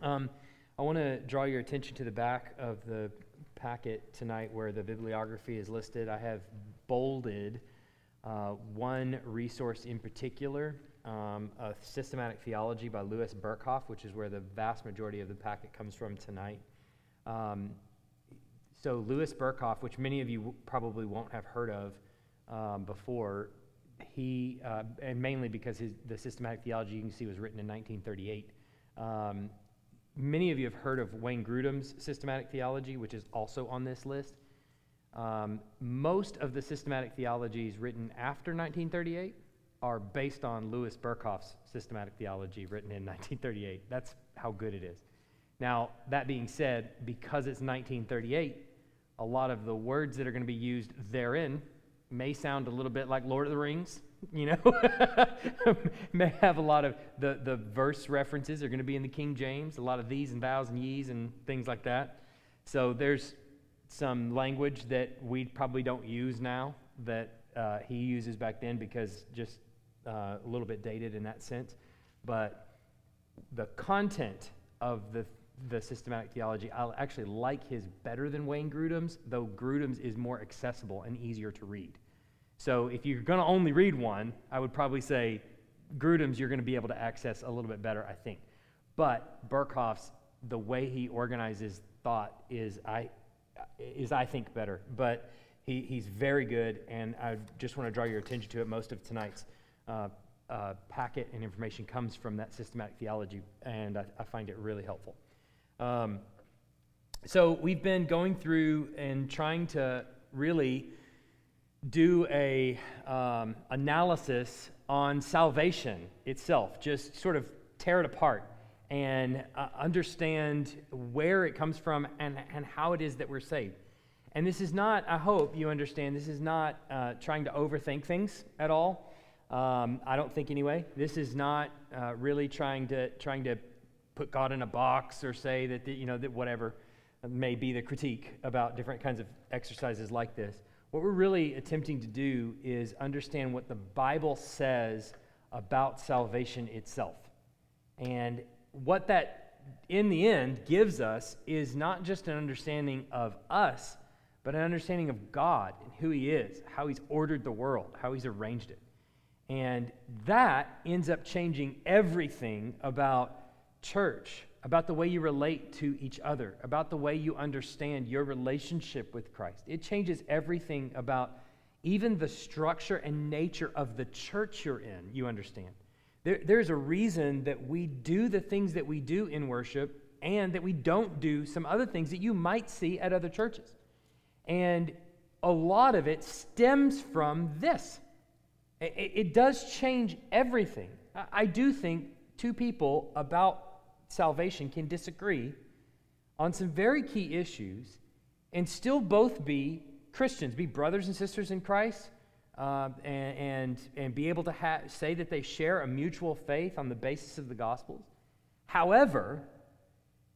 Um, I want to draw your attention to the back of the packet tonight where the bibliography is listed. I have bolded uh, one resource in particular, um, a systematic theology by Louis Berkhof, which is where the vast majority of the packet comes from tonight. Um, so, Louis Berkhof, which many of you probably won't have heard of um, before, he, uh, and mainly because his, the systematic theology you can see was written in 1938. Many of you have heard of Wayne Grudem's systematic theology, which is also on this list. Um, most of the systematic theologies written after 1938 are based on Louis Berkhof's systematic theology written in 1938. That's how good it is. Now, that being said, because it's 1938, a lot of the words that are going to be used therein may sound a little bit like Lord of the Rings, you know. may have a lot of the, the verse references are going to be in the King James, a lot of these and thous and ye's and things like that. So there's some language that we probably don't use now that uh, he uses back then because just uh, a little bit dated in that sense. But the content of the the systematic theology. I actually like his better than Wayne Grudem's, though Grudem's is more accessible and easier to read. So if you're going to only read one, I would probably say Grudem's you're going to be able to access a little bit better, I think. But Berkhof's, the way he organizes thought is, I, is I think, better. But he, he's very good, and I just want to draw your attention to it. Most of tonight's uh, uh, packet and information comes from that systematic theology, and I, I find it really helpful. Um, so we've been going through and trying to really do a um, analysis on salvation itself, just sort of tear it apart and uh, understand where it comes from and, and how it is that we're saved. And this is not, I hope you understand, this is not uh, trying to overthink things at all. Um, I don't think anyway. This is not uh, really trying to trying to put God in a box or say that, the, you know, that whatever may be the critique about different kinds of exercises like this. What we're really attempting to do is understand what the Bible says about salvation itself. And what that, in the end, gives us is not just an understanding of us, but an understanding of God and who He is, how He's ordered the world, how He's arranged it. And that ends up changing everything about church, about the way you relate to each other, about the way you understand your relationship with Christ. It changes everything about even the structure and nature of the church you're in, you understand. There, there's a reason that we do the things that we do in worship and that we don't do some other things that you might see at other churches. And a lot of it stems from this. It, it does change everything. I, I do think two people about salvation can disagree on some very key issues and still both be Christians, be brothers and sisters in Christ, uh, and, and, and, be able to ha- say that they share a mutual faith on the basis of the Gospels. However,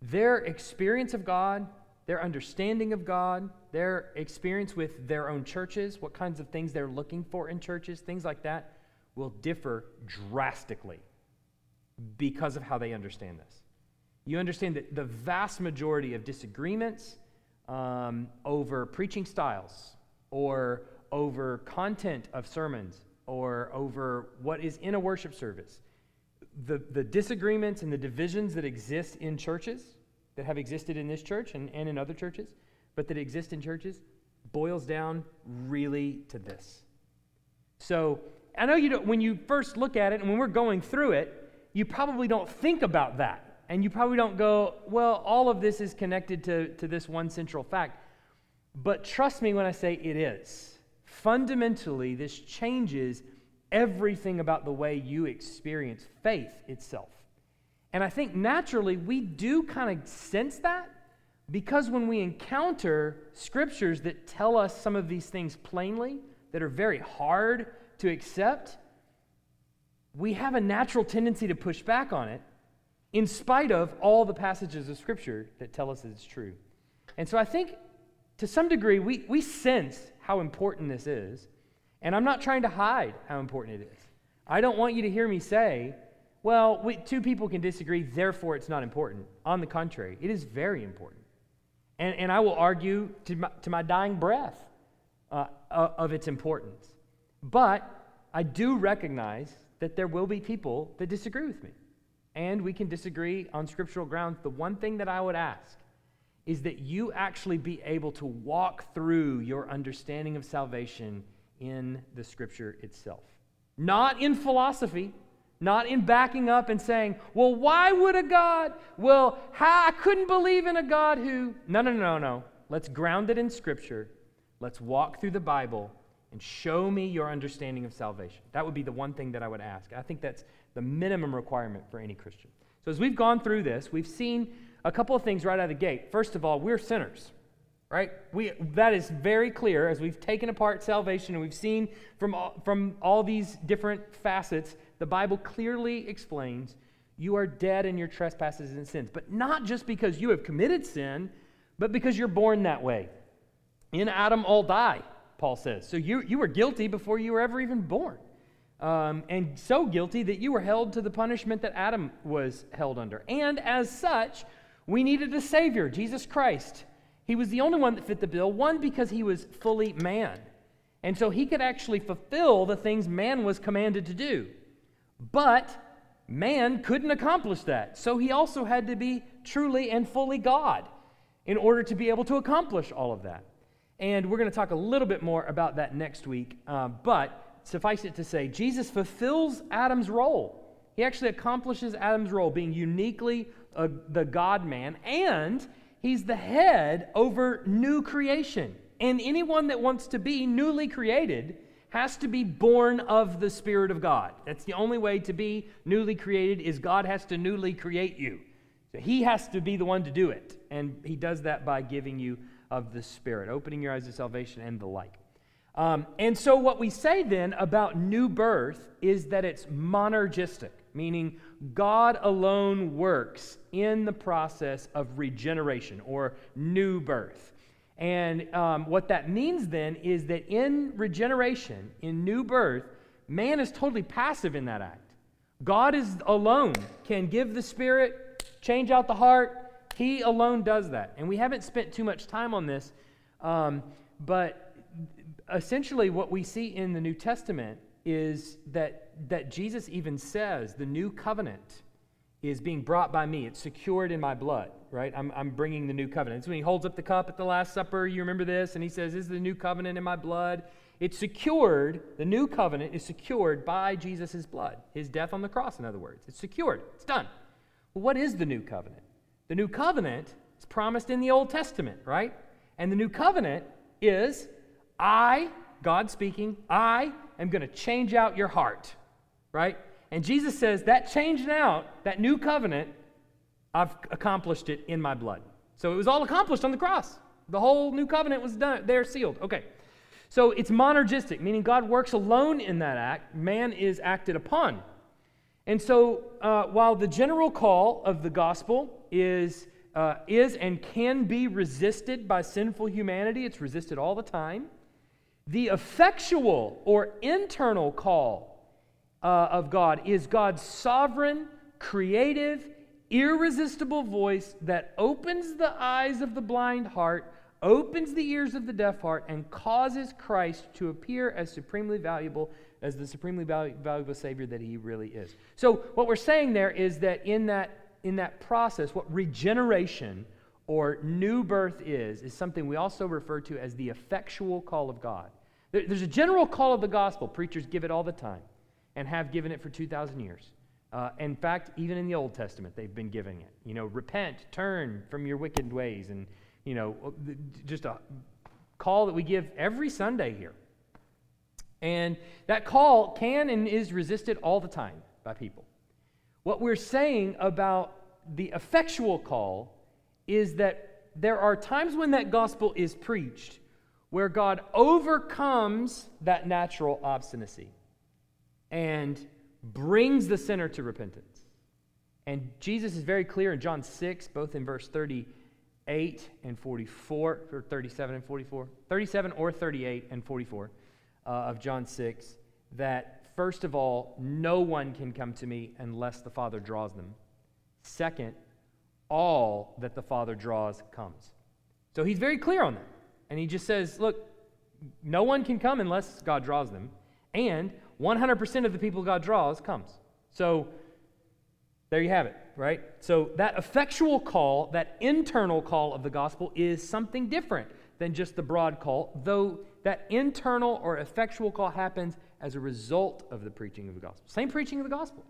their experience of God, their understanding of God, their experience with their own churches, what kinds of things they're looking for in churches, things like that, will differ drastically because of how they understand this you understand that the vast majority of disagreements um, over preaching styles or over content of sermons or over what is in a worship service, the, the disagreements and the divisions that exist in churches, that have existed in this church and, and in other churches, but that exist in churches, boils down really to this. So I know you don't, when you first look at it and when we're going through it, you probably don't think about that and you probably don't go, well, all of this is connected to, to this one central fact. But trust me when I say it is. Fundamentally, this changes everything about the way you experience faith itself. And I think naturally we do kind of sense that because when we encounter scriptures that tell us some of these things plainly, that are very hard to accept, we have a natural tendency to push back on it in spite of all the passages of Scripture that tell us it's true. And so I think to some degree we, we sense how important this is, and I'm not trying to hide how important it is. I don't want you to hear me say, well, we, two people can disagree, therefore it's not important. On the contrary, it is very important. And, and I will argue to my, to my dying breath uh, of its importance. But I do recognize that there will be people that disagree with me. And we can disagree on scriptural grounds. The one thing that I would ask is that you actually be able to walk through your understanding of salvation in the scripture itself. Not in philosophy, not in backing up and saying, well, why would a God? Well, how, I couldn't believe in a God who. No, no, no, no. Let's ground it in Scripture. Let's walk through the Bible and show me your understanding of salvation. That would be the one thing that I would ask. I think that's the minimum requirement for any Christian. So, as we've gone through this, we've seen a couple of things right out of the gate. First of all, we're sinners right? We, that is very clear as we've taken apart salvation and we've seen from all, from all these different facets, the Bible clearly explains you are dead in your trespasses and sins. But not just because you have committed sin, but because you're born that way. In Adam, all die, Paul says. So you, you were guilty before you were ever even born. Um, and so guilty that you were held to the punishment that Adam was held under. And as such, we needed a Savior, Jesus Christ. He was the only one that fit the bill, one, because he was fully man. And so he could actually fulfill the things man was commanded to do. But man couldn't accomplish that. So he also had to be truly and fully God in order to be able to accomplish all of that. And we're going to talk a little bit more about that next week. Uh, but suffice it to say, Jesus fulfills Adam's role. He actually accomplishes Adam's role, being uniquely a, the God man, and He's the head over new creation. And anyone that wants to be newly created has to be born of the Spirit of God. That's the only way to be newly created is God has to newly create you. So he has to be the one to do it. And he does that by giving you of the Spirit, opening your eyes to salvation and the like. Um, and so, what we say then about new birth is that it's monergistic, meaning God alone works in the process of regeneration or new birth. And um, what that means then is that in regeneration, in new birth, man is totally passive in that act. God is alone, can give the Spirit, change out the heart. He alone does that. And we haven't spent too much time on this, um, but essentially, what we see in the New Testament is that, that Jesus even says the new covenant is being brought by me. It's secured in my blood, right? I'm, I'm bringing the new covenant. It's when he holds up the cup at the Last Supper. You remember this? And he says, This is the new covenant in my blood. It's secured, the new covenant is secured by Jesus' blood, his death on the cross, in other words. It's secured, it's done. Well, what is the new covenant? The new covenant is promised in the Old Testament, right? And the new covenant is I, God speaking, I am going to change out your heart, right? And Jesus says that changed out, that new covenant, I've accomplished it in my blood. So it was all accomplished on the cross. The whole new covenant was done, there sealed. Okay. So it's monergistic, meaning God works alone in that act, man is acted upon. And so uh, while the general call of the gospel is, uh, is and can be resisted by sinful humanity, it's resisted all the time. The effectual or internal call uh, of God is God's sovereign, creative, irresistible voice that opens the eyes of the blind heart, opens the ears of the deaf heart, and causes Christ to appear as supremely valuable as the supremely valuable Savior that He really is. So, what we're saying there is that in that, in that process, what regeneration or new birth is, is something we also refer to as the effectual call of God. There's a general call of the gospel. Preachers give it all the time and have given it for 2,000 years. Uh, in fact, even in the Old Testament, they've been giving it. You know, repent, turn from your wicked ways, and, you know, just a call that we give every Sunday here. And that call can and is resisted all the time by people. What we're saying about the effectual call is that there are times when that gospel is preached where God overcomes that natural obstinacy and brings the sinner to repentance. And Jesus is very clear in John 6, both in verse 38 and 44, or 37 and 44, 37 or 38 and 44 uh, of John 6, that first of all, no one can come to me unless the Father draws them. Second, all that the Father draws comes. So he's very clear on that. And he just says, look, no one can come unless God draws them. And 100% of the people God draws comes. So there you have it, right? So that effectual call, that internal call of the gospel is something different than just the broad call, though that internal or effectual call happens as a result of the preaching of the gospel. Same preaching of the gospel.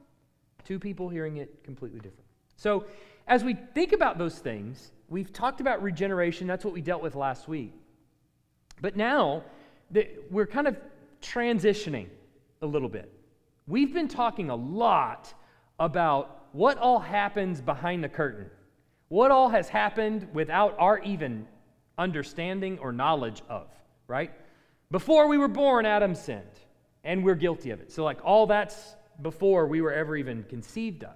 Two people hearing it completely different. So as we think about those things, we've talked about regeneration. That's what we dealt with last week. But now we're kind of transitioning a little bit. We've been talking a lot about what all happens behind the curtain, what all has happened without our even understanding or knowledge of, right? Before we were born, Adam sinned, and we're guilty of it. So, like, all that's before we were ever even conceived of.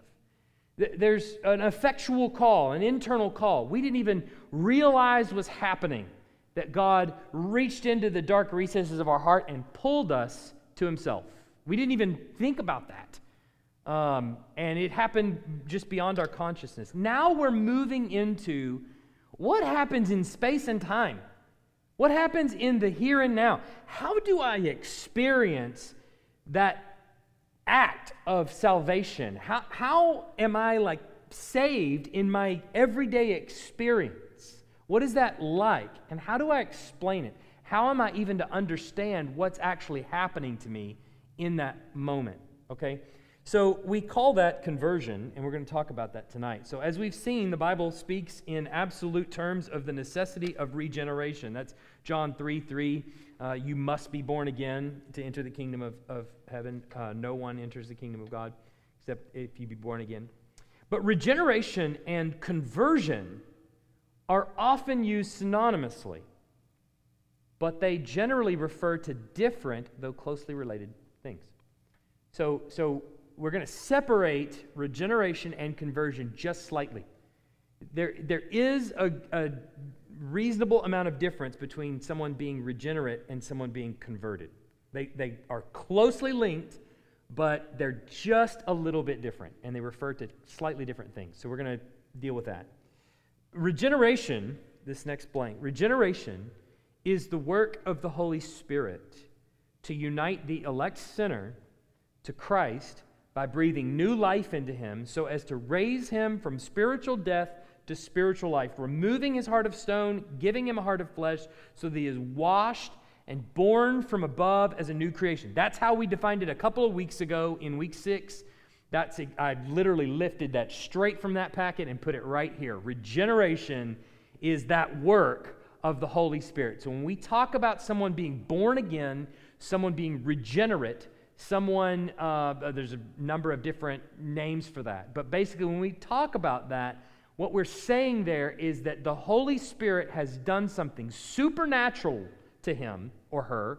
There's an effectual call, an internal call. We didn't even realize was happening that God reached into the dark recesses of our heart and pulled us to Himself. We didn't even think about that. Um, and it happened just beyond our consciousness. Now we're moving into what happens in space and time? What happens in the here and now? How do I experience that act of salvation? How, how am I like saved in my everyday experience? What is that like? And how do I explain it? How am I even to understand what's actually happening to me in that moment? Okay? So we call that conversion, and we're going to talk about that tonight. So, as we've seen, the Bible speaks in absolute terms of the necessity of regeneration. That's John 3 3. Uh, you must be born again to enter the kingdom of, of heaven. Uh, no one enters the kingdom of God except if you be born again. But regeneration and conversion are often used synonymously, but they generally refer to different, though closely related, things. So, so we're going to separate regeneration and conversion just slightly. There, there is a, a reasonable amount of difference between someone being regenerate and someone being converted. They, they are closely linked, but they're just a little bit different, and they refer to slightly different things. So we're going to deal with that. Regeneration, this next blank, regeneration is the work of the Holy Spirit to unite the elect sinner to Christ by breathing new life into him so as to raise him from spiritual death to spiritual life, removing his heart of stone, giving him a heart of flesh, so that he is washed and born from above as a new creation. That's how we defined it a couple of weeks ago in week six. That's I literally lifted that straight from that packet and put it right here. Regeneration is that work of the Holy Spirit. So when we talk about someone being born again, someone being regenerate, someone, uh, there's a number of different names for that. But basically, when we talk about that, what we're saying there is that the Holy Spirit has done something supernatural to him or her,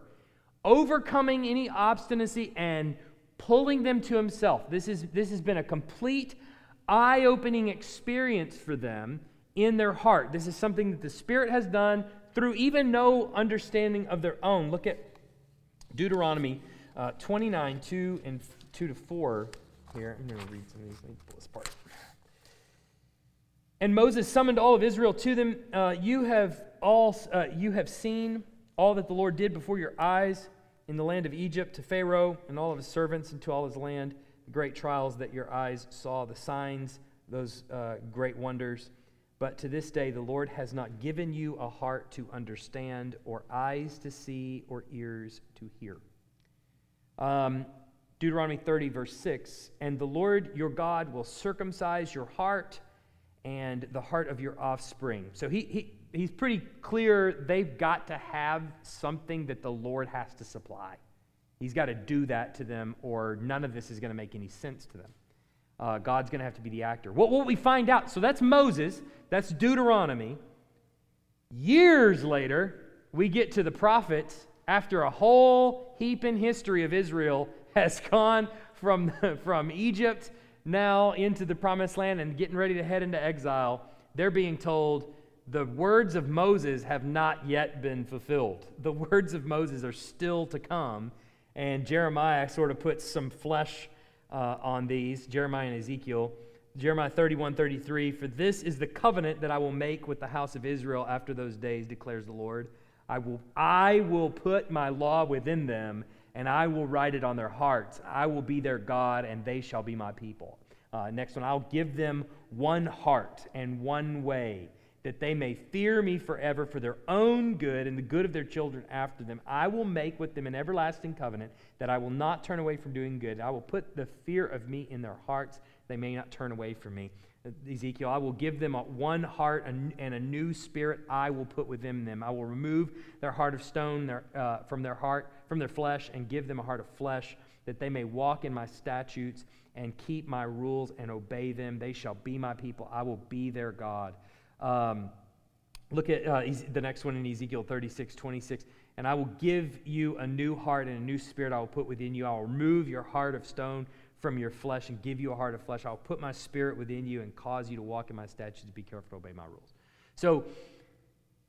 overcoming any obstinacy and pulling them to himself. This, is, this has been a complete eye opening experience for them in their heart. This is something that the Spirit has done through even no understanding of their own. Look at Deuteronomy uh, 29, 2 and 2 to 4 here. I'm going to read some of these. And Moses summoned all of Israel to them. Uh, you have all uh, you have seen all that the Lord did before your eyes in the land of Egypt to Pharaoh and all of his servants and to all his land, the great trials that your eyes saw, the signs, those uh, great wonders. But to this day, the Lord has not given you a heart to understand, or eyes to see, or ears to hear. Um, Deuteronomy 30, verse 6 And the Lord your God will circumcise your heart and the heart of your offspring. So he, he, he's pretty clear they've got to have something that the Lord has to supply. He's got to do that to them, or none of this is going to make any sense to them. Uh, God's going to have to be the actor. What will we find out? So that's Moses, that's Deuteronomy. Years later, we get to the prophets, after a whole heap in history of Israel has gone from, from Egypt now into the promised land and getting ready to head into exile, they're being told the words of Moses have not yet been fulfilled. The words of Moses are still to come. And Jeremiah sort of puts some flesh uh, on these, Jeremiah and Ezekiel. Jeremiah 31, 33, for this is the covenant that I will make with the house of Israel after those days, declares the Lord. I will, I will put my law within them, and I will write it on their hearts. I will be their God, and they shall be my people. Uh, next one, I'll give them one heart and one way, that they may fear me forever for their own good and the good of their children after them. I will make with them an everlasting covenant that I will not turn away from doing good. I will put the fear of me in their hearts they may not turn away from me. Ezekiel, I will give them a, one heart and a new spirit I will put within them. I will remove their heart of stone their, uh, from their heart, from their flesh, and give them a heart of flesh, that they may walk in my statutes and keep my rules and obey them. They shall be my people. I will be their God. Um, look at uh, the next one in Ezekiel 36, 26. And I will give you a new heart and a new spirit I will put within you. I will remove your heart of stone from your flesh and give you a heart of flesh. I'll put my spirit within you and cause you to walk in my statutes, be careful to obey my rules. So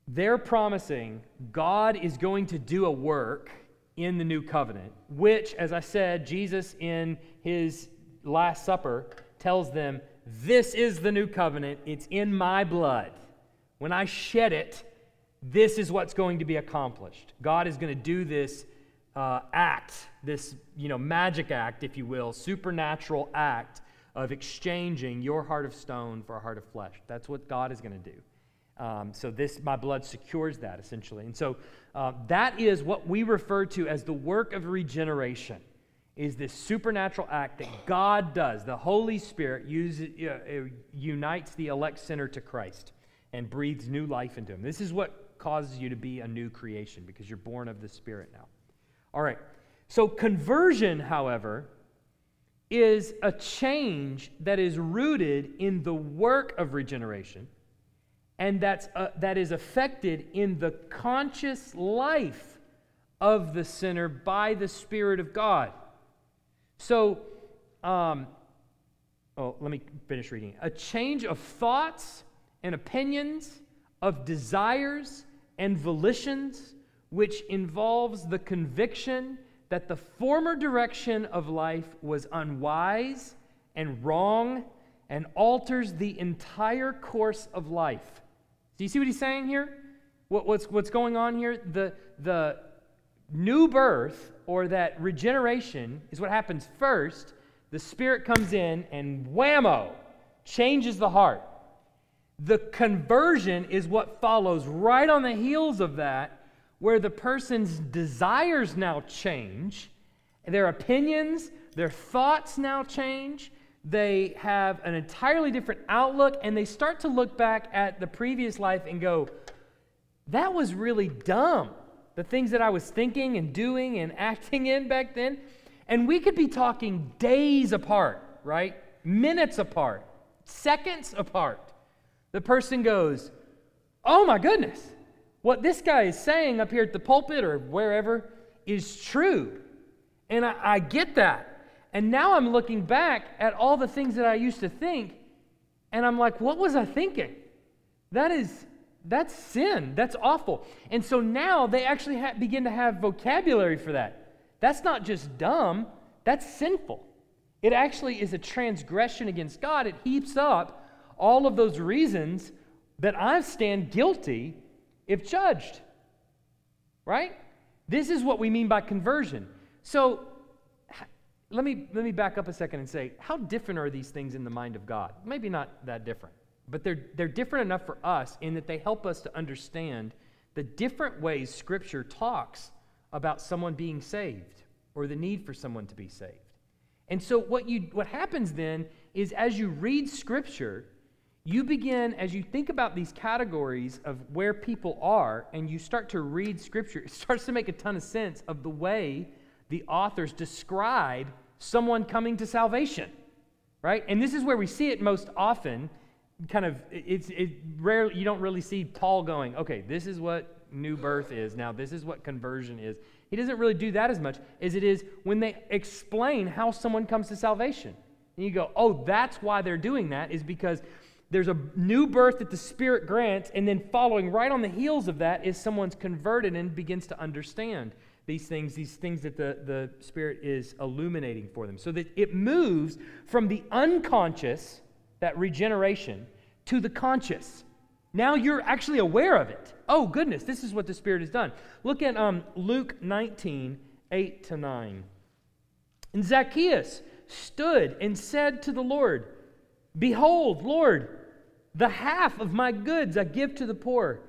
they're promising God is going to do a work in the new covenant, which, as I said, Jesus in his Last Supper tells them, This is the new covenant. It's in my blood. When I shed it, this is what's going to be accomplished. God is going to do this uh, act, this you know magic act, if you will, supernatural act of exchanging your heart of stone for a heart of flesh. That's what God is going to do. Um, so this, my blood secures that essentially, and so uh, that is what we refer to as the work of regeneration. Is this supernatural act that God does? The Holy Spirit uses, uh, unites the elect sinner to Christ and breathes new life into him. This is what causes you to be a new creation because you're born of the Spirit now. All right. So, conversion, however, is a change that is rooted in the work of regeneration and that's, uh, that is affected in the conscious life of the sinner by the Spirit of God. So, um, oh, let me finish reading. A change of thoughts and opinions, of desires and volitions which involves the conviction that the former direction of life was unwise and wrong and alters the entire course of life. Do you see what he's saying here? What, what's, what's going on here? The, the new birth or that regeneration is what happens first. The Spirit comes in and whammo, changes the heart. The conversion is what follows right on the heels of that where the person's desires now change, their opinions, their thoughts now change, they have an entirely different outlook, and they start to look back at the previous life and go, that was really dumb. The things that I was thinking and doing and acting in back then. And we could be talking days apart, right? Minutes apart, seconds apart. The person goes, Oh my goodness, what this guy is saying up here at the pulpit or wherever is true. And I, I, get that. And now I'm looking back at all the things that I used to think, and I'm like, what was I thinking? That is, that's sin. That's awful. And so now they actually ha- begin to have vocabulary for that. That's not just dumb, that's sinful. It actually is a transgression against God. It heaps up all of those reasons that I stand guilty if judged. Right? This is what we mean by conversion. So let me, let me back up a second and say, how different are these things in the mind of God? Maybe not that different, but they're, they're different enough for us in that they help us to understand the different ways Scripture talks about someone being saved or the need for someone to be saved. And so what, you, what happens then is as you read Scripture, you begin, as you think about these categories of where people are, and you start to read Scripture, it starts to make a ton of sense of the way the authors describe someone coming to salvation, right? And this is where we see it most often. Kind of, it's it rare. You don't really see Paul going, okay, this is what new birth is. Now, this is what conversion is. He doesn't really do that as much as it is when they explain how someone comes to salvation. And you go, oh, that's why they're doing that, is because there's a new birth that the Spirit grants, and then following right on the heels of that is someone's converted and begins to understand these things, these things that the, the Spirit is illuminating for them. So that it moves from the unconscious, that regeneration, to the conscious. Now you're actually aware of it. Oh, goodness, this is what the Spirit has done. Look at um, Luke 19, 8 to 9. And Zacchaeus stood and said to the Lord, Behold, Lord, the half of my goods I give to the poor.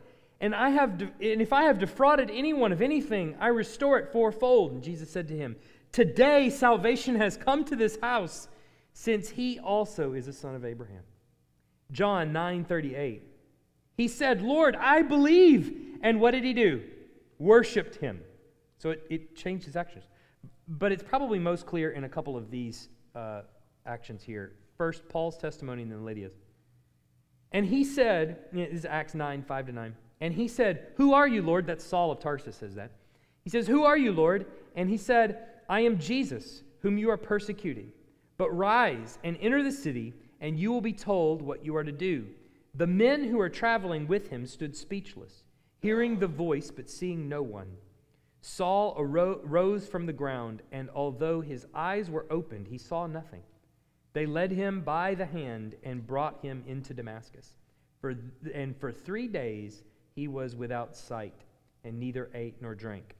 And, I have de- and if I have defrauded anyone of anything, I restore it fourfold. And Jesus said to him, Today salvation has come to this house, since he also is a son of Abraham. John 9:38. He said, Lord, I believe. And what did he do? Worshipped him. So it, it changed his actions. But it's probably most clear in a couple of these uh, actions here. First, Paul's testimony, and then Lydia's. And he said, this is Acts 9, 5 to 9. And he said, Who are you, Lord? That's Saul of Tarsus says that. He says, Who are you, Lord? And he said, I am Jesus, whom you are persecuting. But rise and enter the city, and you will be told what you are to do. The men who were traveling with him stood speechless, hearing the voice, but seeing no one. Saul arose from the ground, and although his eyes were opened, he saw nothing. They led him by the hand and brought him into Damascus. For, and for three days he was without sight and neither ate nor drank.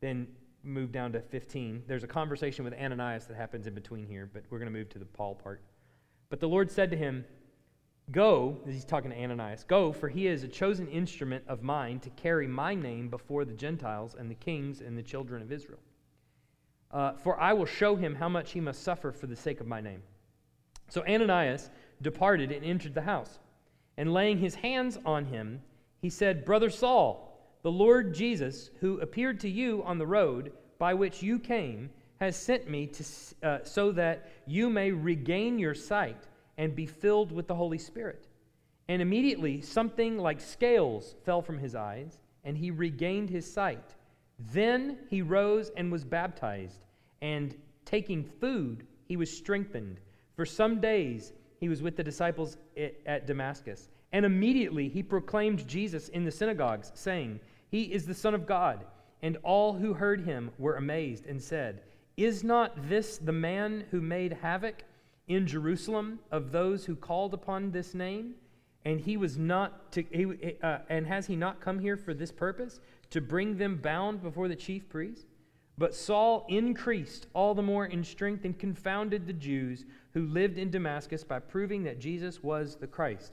Then move down to 15. There's a conversation with Ananias that happens in between here, but we're going to move to the Paul part. But the Lord said to him, Go, he's talking to Ananias, go, for he is a chosen instrument of mine to carry my name before the Gentiles and the kings and the children of Israel. Uh, for I will show him how much he must suffer for the sake of my name. So Ananias departed and entered the house. And laying his hands on him, he said, Brother Saul, the Lord Jesus, who appeared to you on the road by which you came, has sent me to, uh, so that you may regain your sight and be filled with the Holy Spirit. And immediately something like scales fell from his eyes, and he regained his sight. Then he rose and was baptized, and taking food, he was strengthened. For some days he was with the disciples at Damascus. And immediately he proclaimed Jesus in the synagogues, saying, He is the Son of God. And all who heard him were amazed and said, Is not this the man who made havoc in Jerusalem of those who called upon this name? And he was not to, he, uh, and has he not come here for this purpose, to bring them bound before the chief priests? But Saul increased all the more in strength and confounded the Jews who lived in Damascus by proving that Jesus was the Christ.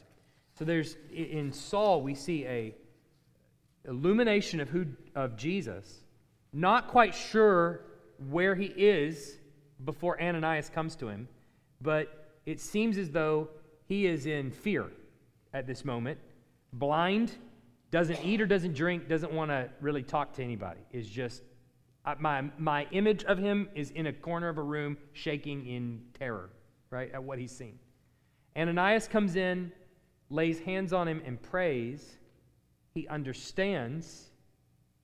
So there's in Saul we see a illumination of who of Jesus, not quite sure where he is before Ananias comes to him, but it seems as though he is in fear at this moment, blind, doesn't eat or doesn't drink, doesn't want to really talk to anybody. Is just my my image of him is in a corner of a room shaking in terror right, at what he's seen. Ananias comes in, lays hands on him, and prays. He understands.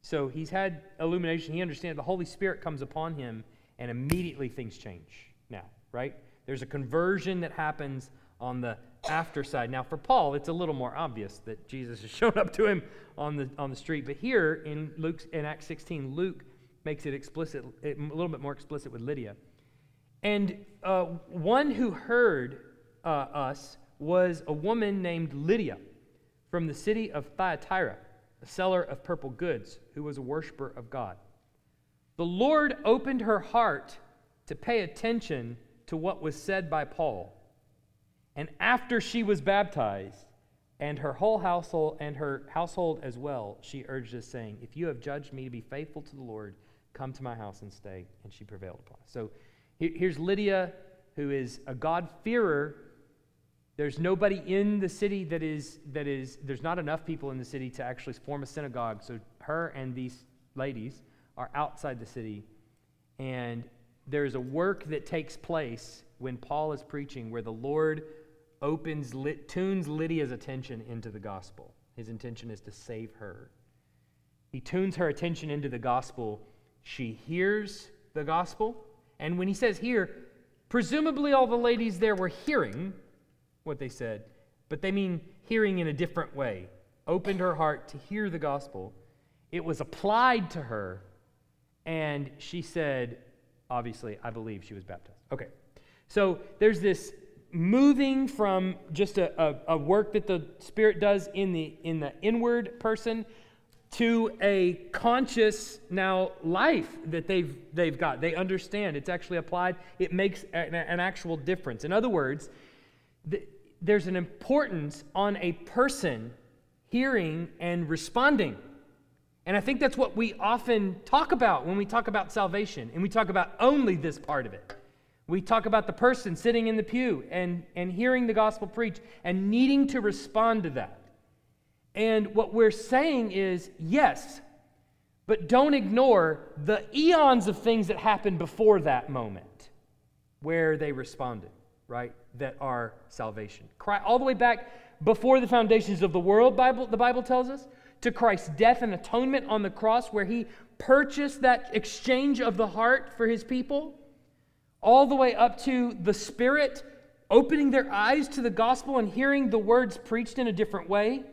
So he's had illumination. He understands. The Holy Spirit comes upon him, and immediately things change now, right? There's a conversion that happens on the after side. Now, for Paul, it's a little more obvious that Jesus has shown up to him on the, on the street. But here in Luke in Acts 16, Luke makes it explicit, a little bit more explicit with Lydia. And uh, one who heard uh, us was a woman named Lydia from the city of Thyatira, a seller of purple goods, who was a worshiper of God. The Lord opened her heart to pay attention to what was said by Paul. And after she was baptized, and her whole household and her household as well, she urged us, saying, If you have judged me to be faithful to the Lord, come to my house and stay. And she prevailed upon us. So Here's Lydia, who is a God-fearer. There's nobody in the city that is, that is, there's not enough people in the city to actually form a synagogue. So her and these ladies are outside the city. And there's a work that takes place when Paul is preaching where the Lord opens, tunes Lydia's attention into the gospel. His intention is to save her. He tunes her attention into the gospel. She hears the gospel and when he says here, presumably all the ladies there were hearing what they said, but they mean hearing in a different way, opened her heart to hear the gospel. It was applied to her, And she said, obviously, I believe she was baptized. Okay. So there's this moving from just a, a, a, work that the Spirit does in the, in the inward person to a conscious now life that they've, they've got. They understand. It's actually applied. It makes an, an actual difference. In other words, the, there's an importance on a person hearing and responding. And I think that's what we often talk about when we talk about salvation, and we talk about only this part of it. We talk about the person sitting in the pew and, and hearing the gospel preached and needing to respond to that. And what we're saying is yes, but don't ignore the eons of things that happened before that moment where they responded, right? That are salvation. All the way back before the foundations of the world, Bible, the Bible tells us, to Christ's death and atonement on the cross, where he purchased that exchange of the heart for his people, all the way up to the Spirit opening their eyes to the gospel and hearing the words preached in a different way.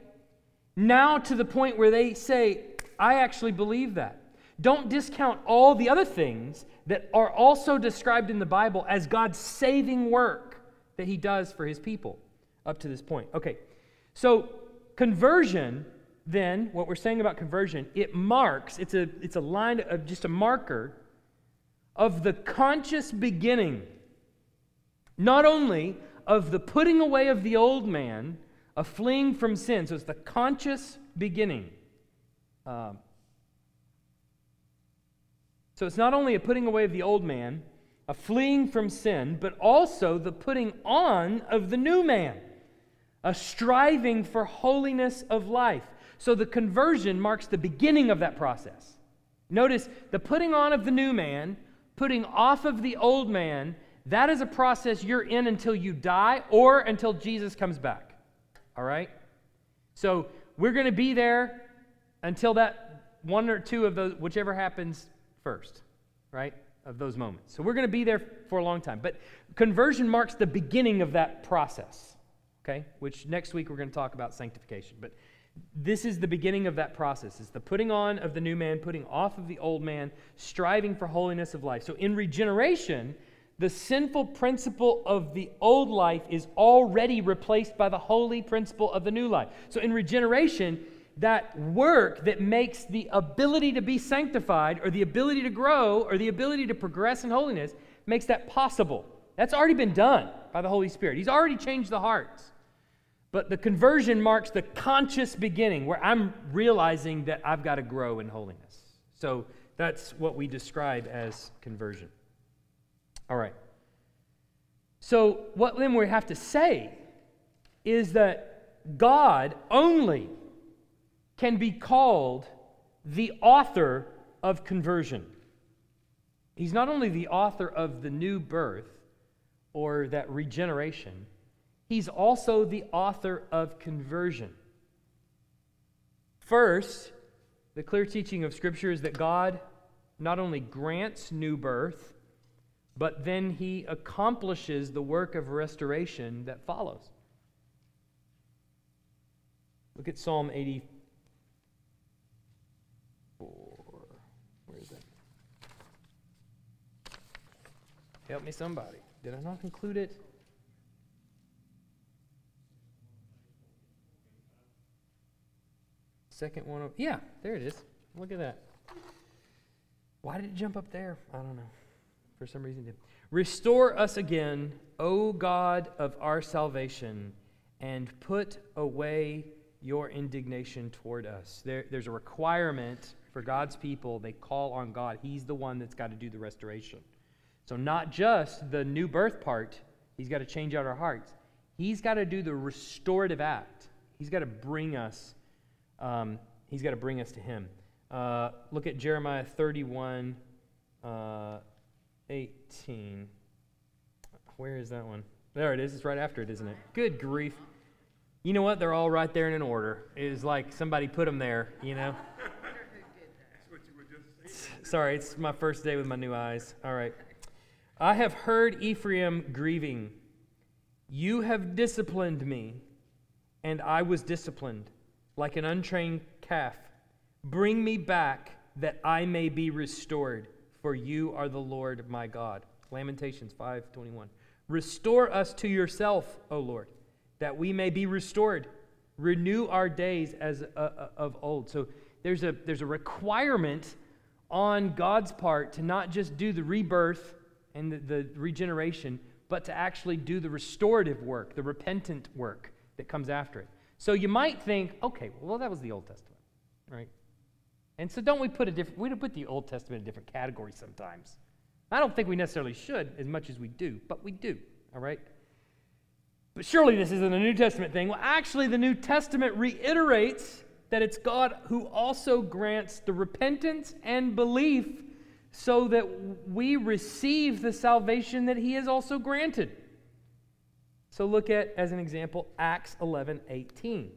Now to the point where they say, I actually believe that. Don't discount all the other things that are also described in the Bible as God's saving work that he does for his people up to this point. Okay, so conversion, then, what we're saying about conversion, it marks, it's a, it's a line of just a marker of the conscious beginning, not only of the putting away of the old man, of fleeing from sin. So it's the conscious beginning. Um, so it's not only a putting away of the old man, a fleeing from sin, but also the putting on of the new man a striving for holiness of life. So the conversion marks the beginning of that process. Notice the putting on of the new man, putting off of the old man, that is a process you're in until you die or until Jesus comes back. All right? So we're going to be there until that one or two of those, whichever happens first, right? Of those moments. So we're going to be there for a long time. But conversion marks the beginning of that process okay? Which next week we're going to talk about sanctification. But this is the beginning of that process. It's the putting on of the new man, putting off of the old man, striving for holiness of life. So in regeneration, the sinful principle of the old life is already replaced by the holy principle of the new life. So in regeneration, that work that makes the ability to be sanctified or the ability to grow or the ability to progress in holiness makes that possible. That's already been done by the Holy Spirit. He's already changed the hearts. But the conversion marks the conscious beginning where I'm realizing that I've got to grow in holiness. So that's what we describe as conversion. All right. So, what then we have to say is that God only can be called the author of conversion. He's not only the author of the new birth or that regeneration, He's also the author of conversion. First, the clear teaching of Scripture is that God not only grants new birth, but then he accomplishes the work of restoration that follows. Look at Psalm 84. Where is it? Help me, somebody. Did I not include it? Second one. Yeah, there it is. Look at that. Why did it jump up there? I don't know. For some reason, did. Restore us again, O God of our salvation, and put away your indignation toward us. There, there's a requirement for God's people. They call on God. He's the one that's got to do the restoration. So, not just the new birth part, He's got to change out our hearts. He's got to do the restorative act. He's got to bring us um, he's got to bring us to him. Uh, look at Jeremiah 31 uh, 18. Where is that one? There it is. It's right after it, isn't it? Good grief. You know what? They're all right there in an order. It was like somebody put them there, you know? Sorry, it's my first day with my new eyes. All right. I have heard Ephraim grieving. You have disciplined me, and I was disciplined like an untrained calf. Bring me back that I may be restored, for you are the Lord my God. Lamentations 5:21. Restore us to yourself, O Lord, that we may be restored. Renew our days as uh, uh, of old. So there's a there's a requirement on God's part to not just do the rebirth and the, the regeneration, but to actually do the restorative work, the repentant work that comes after it. So you might think, okay, well, that was the Old Testament, right? And so don't we put a different, we don't put the Old Testament in a different category sometimes. I don't think we necessarily should as much as we do, but we do, all right? But surely this isn't a New Testament thing. Well, actually, the New Testament reiterates that it's God who also grants the repentance and belief so that we receive the salvation that He has also granted. So look at, as an example, Acts 11 18.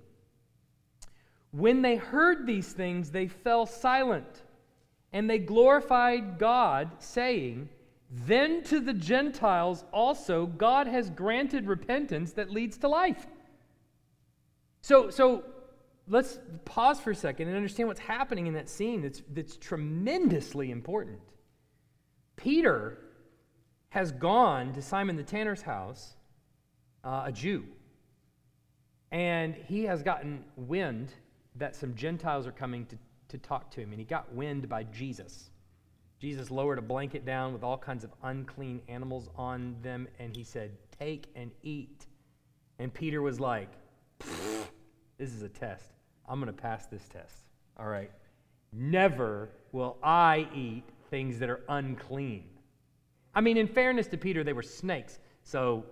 When they heard these things, they fell silent, and they glorified God, saying, Then to the Gentiles also God has granted repentance that leads to life. So, so let's pause for a second and understand what's happening in that scene that's, that's tremendously important. Peter has gone to Simon the tanner's house, uh, a Jew, and he has gotten wind that some Gentiles are coming to, to talk to him, and he got wind by Jesus. Jesus lowered a blanket down with all kinds of unclean animals on them, and he said, Take and eat. And Peter was like, This is a test. I'm going to pass this test. All right. Never will I eat things that are unclean. I mean, in fairness to Peter, they were snakes. So,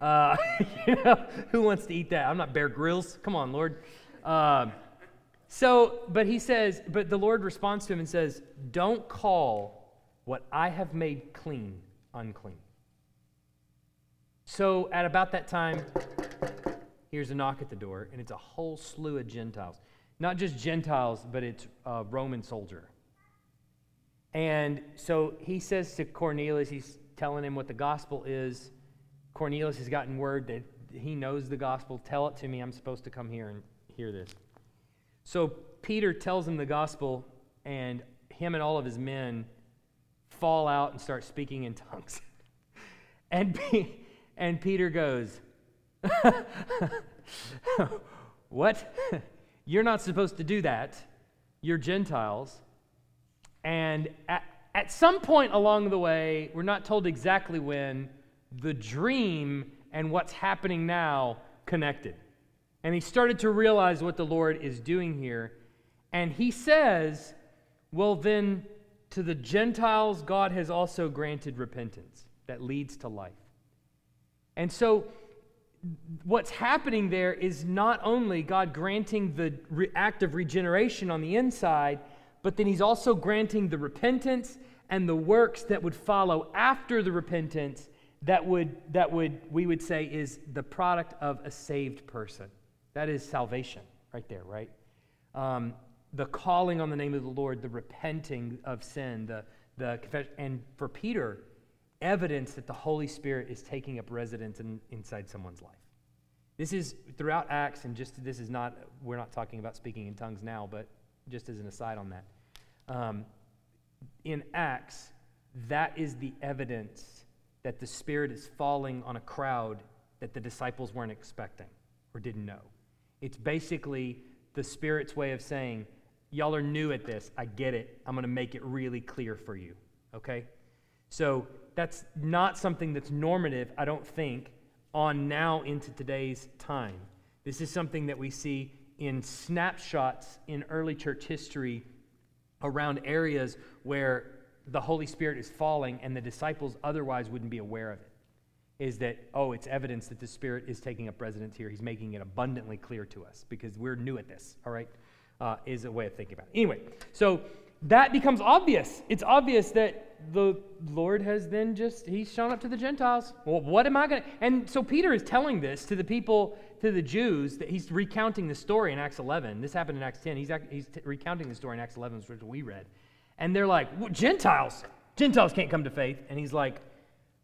uh, you know, who wants to eat that? I'm not Bear Grylls. Come on, Lord. Uh, so, but he says, but the Lord responds to him and says, Don't call what I have made clean unclean. So, at about that time, here's a knock at the door, and it's a whole slew of Gentiles. Not just Gentiles, but it's a Roman soldier. And so he says to Cornelius, he's telling him what the gospel is. Cornelius has gotten word that he knows the gospel. Tell it to me. I'm supposed to come here and hear this. So Peter tells him the gospel, and him and all of his men fall out and start speaking in tongues. and, and Peter goes, what? You're not supposed to do that. You're Gentiles. And at, at some point along the way, we're not told exactly when, the dream and what's happening now connected. And he started to realize what the Lord is doing here. And he says, Well, then, to the Gentiles, God has also granted repentance that leads to life. And so what's happening there is not only God granting the re- act of regeneration on the inside, but then He's also granting the repentance and the works that would follow after the repentance that would, that would we would say is the product of a saved person. That is salvation right there, right? Um, the calling on the name of the Lord, the repenting of sin, the, the confession. And for Peter, evidence that the Holy Spirit is taking up residence in, inside someone's life. This is throughout Acts, and just this is not, we're not talking about speaking in tongues now, but just as an aside on that. Um, in Acts, that is the evidence that the Spirit is falling on a crowd that the disciples weren't expecting or didn't know. It's basically the Spirit's way of saying, Y'all are new at this. I get it. I'm going to make it really clear for you. Okay? So that's not something that's normative, I don't think, on now into today's time. This is something that we see in snapshots in early church history around areas where the Holy Spirit is falling and the disciples otherwise wouldn't be aware of it. Is that, oh, it's evidence that the Spirit is taking up residence here. He's making it abundantly clear to us because we're new at this, all right? Uh, is a way of thinking about it. Anyway, so that becomes obvious. It's obvious that the Lord has then just, he's shown up to the Gentiles. Well, what am I going to? And so Peter is telling this to the people, to the Jews, that he's recounting the story in Acts 11. This happened in Acts 10. He's, he's t- recounting the story in Acts 11, which we read. And they're like, well, Gentiles, Gentiles can't come to faith. And he's like,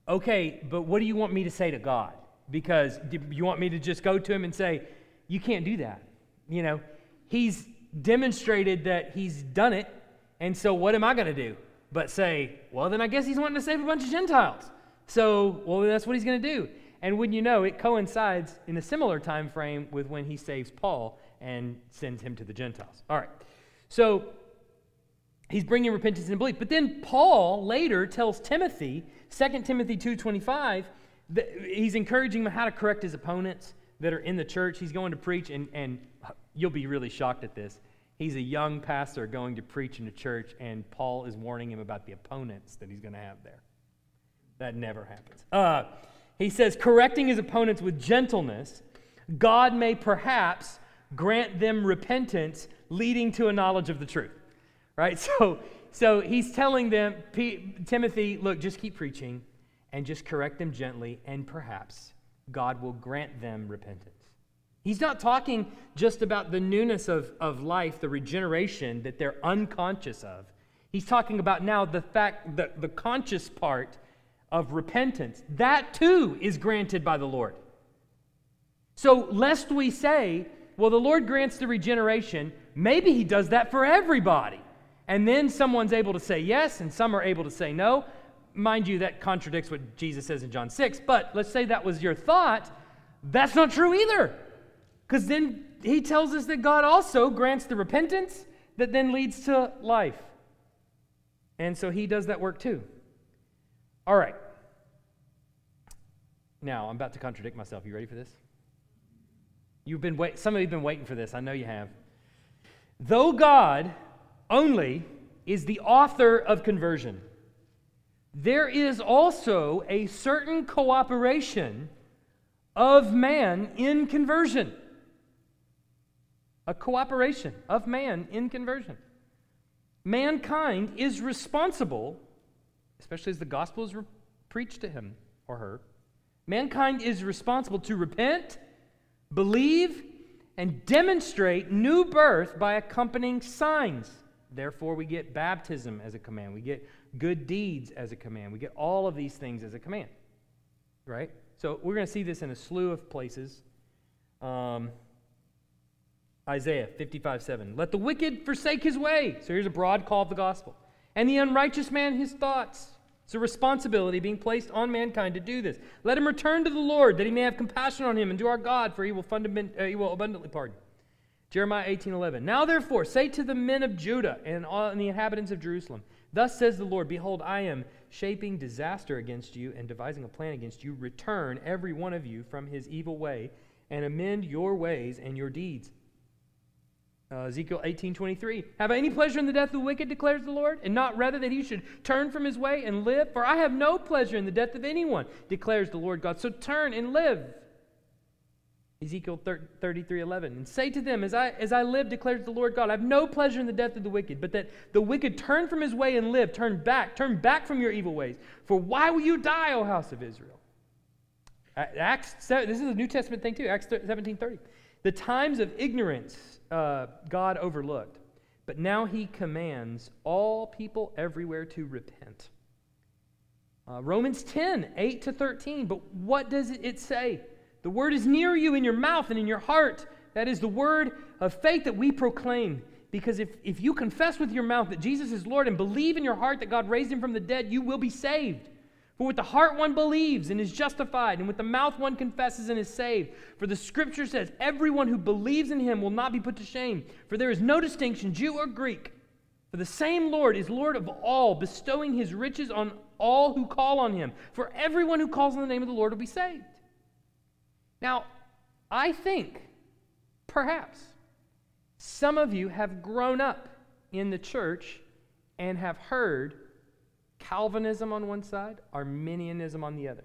okay, but what do you want me to say to God? Because you want me to just go to him and say, you can't do that. You know, he's demonstrated that he's done it. And so, what am I going to do? But say, well, then I guess he's wanting to save a bunch of Gentiles. So, well, that's what he's going to do. And when you know, it coincides in a similar time frame with when he saves Paul and sends him to the Gentiles. All right. So, he's bringing repentance and belief. But then Paul later tells Timothy, 2 Timothy 2.25, that he's encouraging him how to correct his opponents that are in the church. He's going to preach, and, and you'll be really shocked at this. He's a young pastor going to preach in a church, and Paul is warning him about the opponents that he's going to have there. That never happens. Uh, he says, correcting his opponents with gentleness, God may perhaps grant them repentance leading to a knowledge of the truth. Right? So, so he's telling them, Timothy, look, just keep preaching and just correct them gently, and perhaps God will grant them repentance. He's not talking just about the newness of, of life, the regeneration that they're unconscious of. He's talking about now the fact that the conscious part of repentance. That too is granted by the Lord. So, lest we say, well, the Lord grants the regeneration, maybe He does that for everybody. And then someone's able to say yes, and some are able to say no. Mind you, that contradicts what Jesus says in John 6, but let's say that was your thought. That's not true either. Because then he tells us that God also grants the repentance that then leads to life. And so he does that work too. All right. Now, I'm about to contradict myself. You ready for this? You've been wait- some of you have been waiting for this. I know you have. Though God only is the author of conversion, there is also a certain cooperation of man in conversion a cooperation of man in conversion. Mankind is responsible, especially as the gospel is re- preached to him or her. Mankind is responsible to repent, believe, and demonstrate new birth by accompanying signs. Therefore, we get baptism as a command. We get good deeds as a command. We get all of these things as a command. Right? So, we're going to see this in a slew of places. Um, Isaiah 55 7. Let the wicked forsake his way. So here's a broad call of the gospel. And the unrighteous man his thoughts. It's a responsibility being placed on mankind to do this. Let him return to the Lord, that he may have compassion on him, and to our God, for he will, fundament, uh, he will abundantly pardon. Jeremiah 18 11. Now therefore, say to the men of Judah and, all, and the inhabitants of Jerusalem, Thus says the Lord, Behold, I am shaping disaster against you and devising a plan against you. Return, every one of you, from his evil way, and amend your ways and your deeds uh, Ezekiel 18:23. Have I any pleasure in the death of the wicked, declares the Lord, and not rather that he should turn from his way and live? For I have no pleasure in the death of anyone, declares the Lord God. So turn and live. Ezekiel 33:11. And say to them, as I as I live, declares the Lord God, I have no pleasure in the death of the wicked, but that the wicked turn from his way and live. Turn back, turn back from your evil ways. For why will you die, O house of Israel? Acts. This is a New Testament thing too. Acts 17:30. The times of ignorance uh, God overlooked. But now he commands all people everywhere to repent. Uh, Romans 10, 8 to 13. But what does it say? The word is near you in your mouth and in your heart. That is the word of faith that we proclaim. Because if, if you confess with your mouth that Jesus is Lord and believe in your heart that God raised him from the dead, you will be saved. For with the heart one believes and is justified, and with the mouth one confesses and is saved. For the scripture says, Everyone who believes in him will not be put to shame. For there is no distinction, Jew or Greek. For the same Lord is Lord of all, bestowing his riches on all who call on him. For everyone who calls on the name of the Lord will be saved. Now, I think, perhaps, some of you have grown up in the church and have heard Calvinism on one side, Arminianism on the other.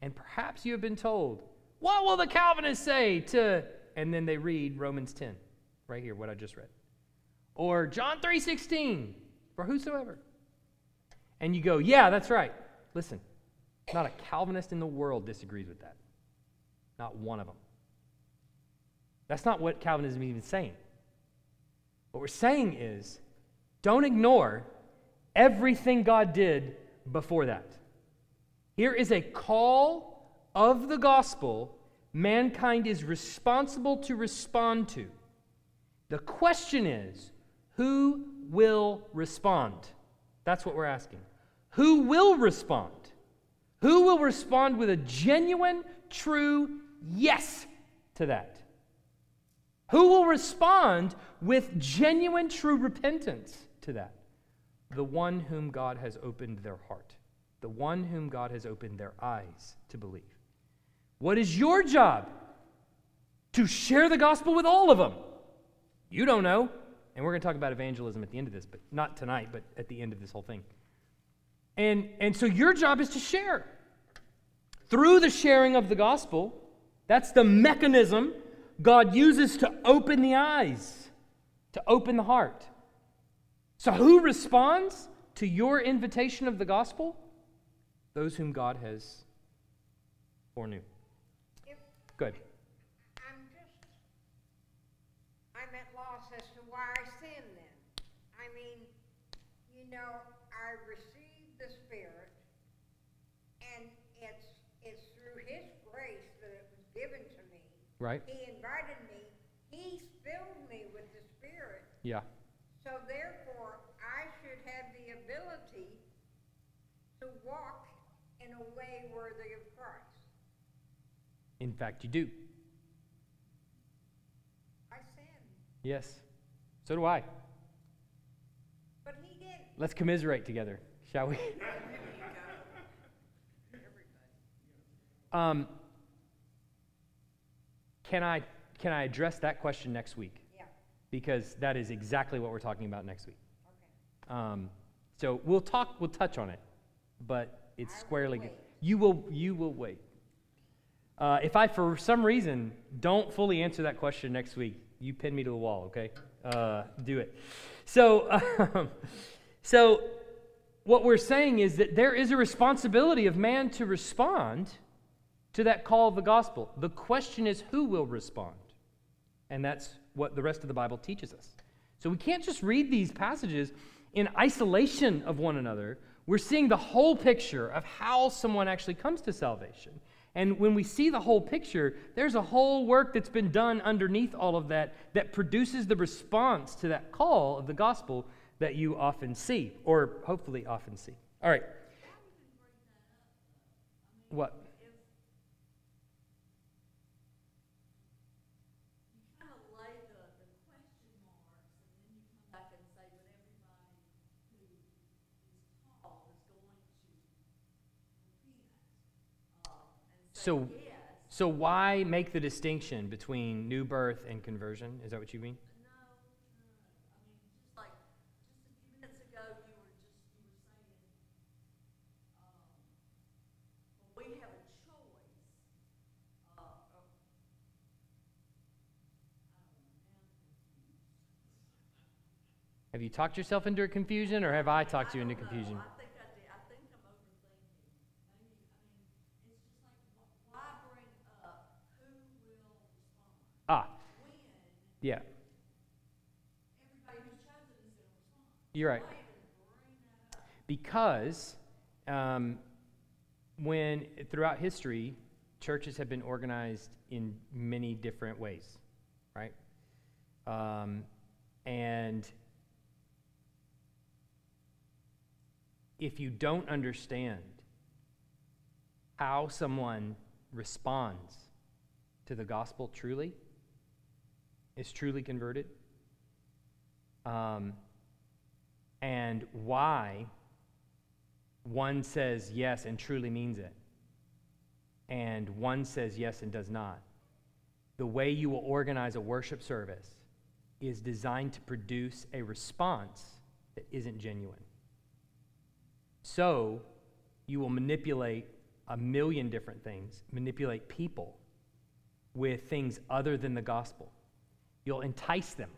And perhaps you have been told, What will the Calvinists say to. And then they read Romans 10, right here, what I just read. Or John 3:16, for whosoever. And you go, Yeah, that's right. Listen, not a Calvinist in the world disagrees with that. Not one of them. That's not what Calvinism is even saying. What we're saying is don't ignore everything God did before that. Here is a call of the gospel mankind is responsible to respond to. The question is who will respond? That's what we're asking. Who will respond? Who will respond with a genuine, true yes to that? Who will respond with genuine, true repentance to that? The one whom God has opened their heart, the one whom God has opened their eyes to believe. What is your job? To share the gospel with all of them. You don't know. And we're going to talk about evangelism at the end of this, but not tonight, but at the end of this whole thing. And, and so your job is to share. Through the sharing of the gospel, that's the mechanism God uses to open the eyes, to open the heart. So, who responds to your invitation of the gospel? Those whom God has foreknew. If Good. I'm just, I'm at loss as to why I sin then. I mean, you know, I received the Spirit, and it's, it's through His grace that it was given to me. Right? He invited me, He filled me with the Spirit, Yeah. So therefore I should have the ability to walk in a way worthy of Christ. In fact, you do. I sin. Yes. So do I. but He didn't. Let's commiserate together, shall we? Um, can I can I address that question next week? Because that is exactly what we're talking about next week. okay. Um, so we'll talk, we'll touch on it, but it's I will squarely. wait. You will, you will wait. Uh, if I, for some reason, don't fully answer that question next week, you pin me to the wall, okay? Uh, do it. So, um, so what we're saying is that there is a responsibility of man to respond to that call of the gospel. The question is who will respond, and that's what the rest of the Bible teaches us. So we can't just read these passages in isolation of one another. We're seeing the whole picture of how someone actually comes to salvation. And when we see the whole picture, there's a whole work that's been done underneath all of that that produces the response to that call of the gospel that you often see, or hopefully often see. All right. What? you kind of lay the, the question marks, and then you come back and say, but everybody who is called is going to repent. Uh, and say So-. So why make the distinction between new birth and conversion? Is that what you mean? No, no, I mean, just like, just a few minutes ago, you were just, you were saying, um, well, we have a choice, of, I don't know, now I'm confused. Have you talked yourself into a confusion, or have I talked you into I know. confusion? I think I did. I think I'm overthinking. Maybe, I mean, it's just like, wh- why bring up who will respond? Ah, When yeah, you're right. Because um, when throughout history, churches have been organized in many different ways, right? Um, and if you don't understand how someone responds to the gospel truly, is truly converted, um, and why one says yes and truly means it, and one says yes and does not. The way you will organize a worship service is designed to produce a response that isn't genuine. So, you will manipulate a million different things, manipulate people with things other than the gospel. You'll entice them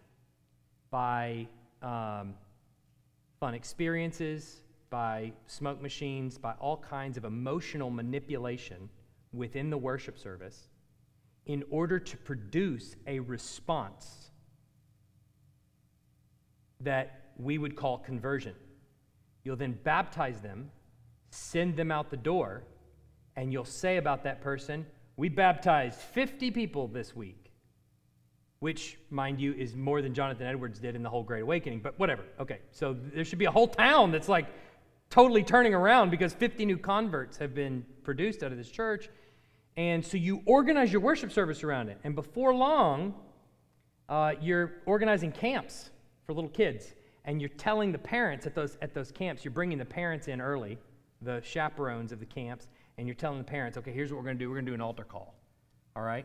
by um, fun experiences, by smoke machines, by all kinds of emotional manipulation within the worship service in order to produce a response that we would call conversion. You'll then baptize them, send them out the door, and you'll say about that person, We baptized 50 people this week. Which, mind you, is more than Jonathan Edwards did in the whole Great Awakening, but whatever. Okay, so there should be a whole town that's like totally turning around because 50 new converts have been produced out of this church. And so you organize your worship service around it. And before long, uh, you're organizing camps for little kids. And you're telling the parents at those, at those camps, you're bringing the parents in early, the chaperones of the camps, and you're telling the parents, okay, here's what we're going to do. We're going to do an altar call. All right?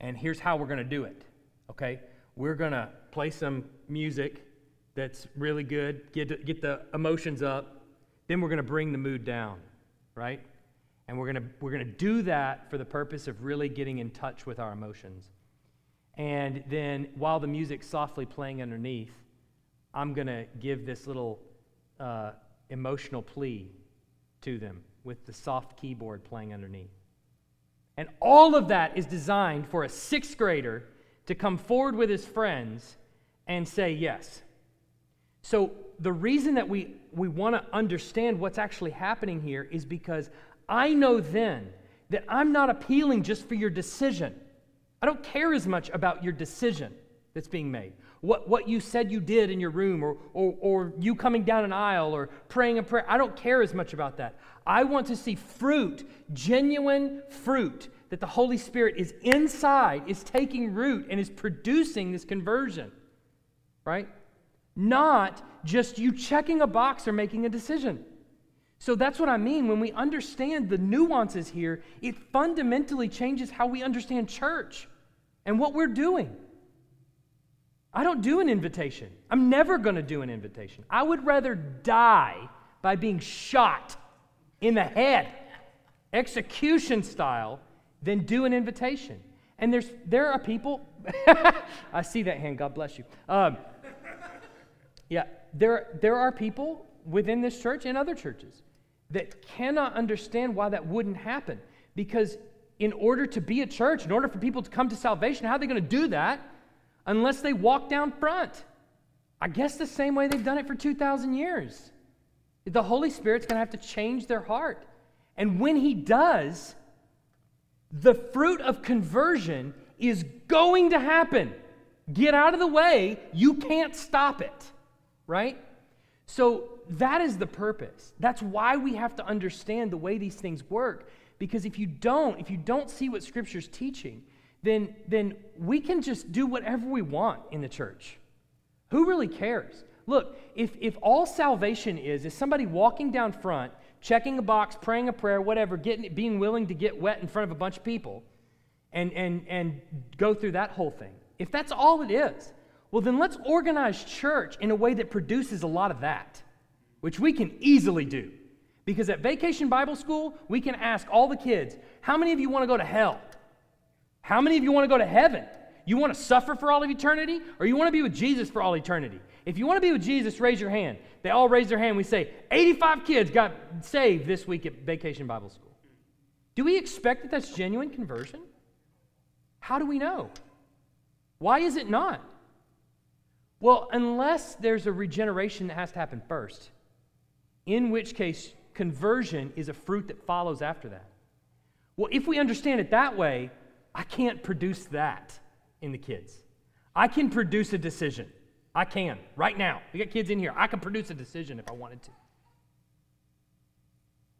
And here's how we're going to do it. Okay? We're going to play some music that's really good, get, get the emotions up. Then we're going to bring the mood down. Right? And we're going we're going to do that for the purpose of really getting in touch with our emotions. And then while the music's softly playing underneath, I'm going to give this little uh, emotional plea to them with the soft keyboard playing underneath. And all of that is designed for a sixth grader to come forward with his friends and say yes. So, the reason that we, we want to understand what's actually happening here is because I know then that I'm not appealing just for your decision. I don't care as much about your decision that's being made. What, what you said you did in your room, or, or, or you coming down an aisle, or praying a prayer. I don't care as much about that. I want to see fruit, genuine fruit, that the Holy Spirit is inside, is taking root, and is producing this conversion. Right? Not just you checking a box or making a decision. So that's what I mean. When we understand the nuances here, it fundamentally changes how we understand church and what we're doing. I don't do an invitation. I'm never going to do an invitation. I would rather die by being shot in the head, execution style, than do an invitation. And there's, there are people, I see that hand, God bless you. Um, yeah, there, there are people within this church and other churches that cannot understand why that wouldn't happen. Because in order to be a church, in order for people to come to salvation, how are they going to do that unless they walk down front? I guess the same way they've done it for 2,000 years. The Holy Spirit's going to have to change their heart. And when He does, the fruit of conversion is going to happen. Get out of the way. You can't stop it, right? So that is the purpose. That's why we have to understand the way these things work. Because if you don't, if you don't see what Scripture's teaching, then, then we can just do whatever we want in the church. Who really cares? Look, if, if all salvation is, is somebody walking down front, checking a box, praying a prayer, whatever, getting, being willing to get wet in front of a bunch of people and, and, and go through that whole thing, if that's all it is, well, then let's organize church in a way that produces a lot of that, which we can easily do. Because at Vacation Bible School, we can ask all the kids, how many of you want to go to hell? How many of you want to go to heaven? You want to suffer for all of eternity, or you want to be with Jesus for all eternity? If you want to be with Jesus, raise your hand. They all raise their hand. We say, 85 kids got saved this week at Vacation Bible School. Do we expect that that's genuine conversion? How do we know? Why is it not? Well, unless there's a regeneration that has to happen first, in which case conversion is a fruit that follows after that. Well, if we understand it that way, I can't produce that in the kids. I can produce a decision. I can, right now. We got kids in here. I can produce a decision if I wanted to.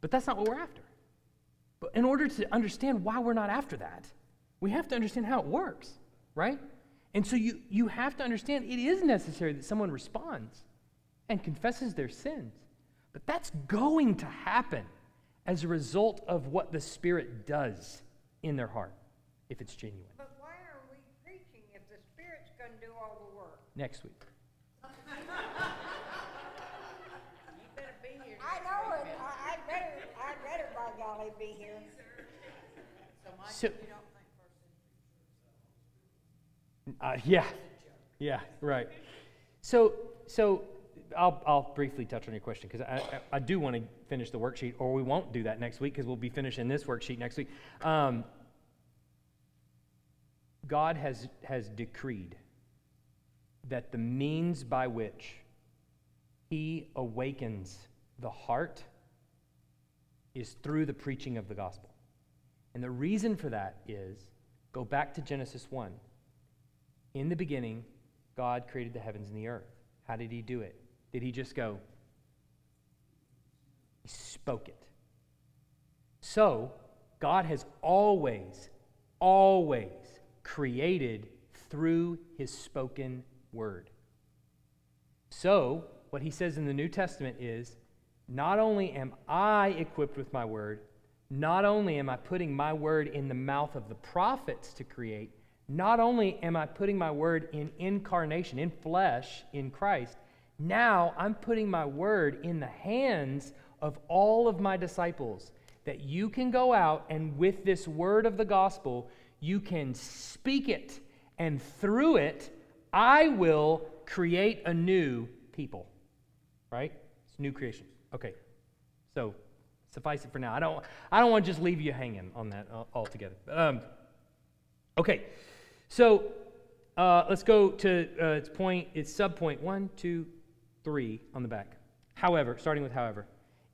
But that's not what we're after. But in order to understand why we're not after that, we have to understand how it works, right? And so you, you have to understand it is necessary that someone responds and confesses their sins. But that's going to happen as a result of what the Spirit does in their heart, if it's genuine. But why are we preaching if the Spirit's going to do all the work? Next week. I know it. I, I'd better, I'd better by golly be here. So, uh, yeah, yeah, right. So, so I'll, I'll briefly touch on your question because I, I, I, do want to finish the worksheet, or we won't do that next week because we'll be finishing this worksheet next week. Um, God has, has decreed that the means by which He awakens the heart is through the preaching of the gospel. And the reason for that is go back to Genesis 1. In the beginning, God created the heavens and the earth. How did he do it? Did he just go? He spoke it. So, God has always, always created through his spoken word. So, what he says in the New Testament is not only am I equipped with my word, not only am I putting my word in the mouth of the prophets to create, not only am I putting my word in incarnation, in flesh, in Christ, now I'm putting my word in the hands of all of my disciples that you can go out and with this word of the gospel, you can speak it, and through it, I will create a new people. Right? It's new creation. Okay. So suffice it for now. I don't, I don't want to just leave you hanging on that altogether. Um, okay. So uh, let's go to uh, its point, its subpoint one, two, three on the back. However, starting with however,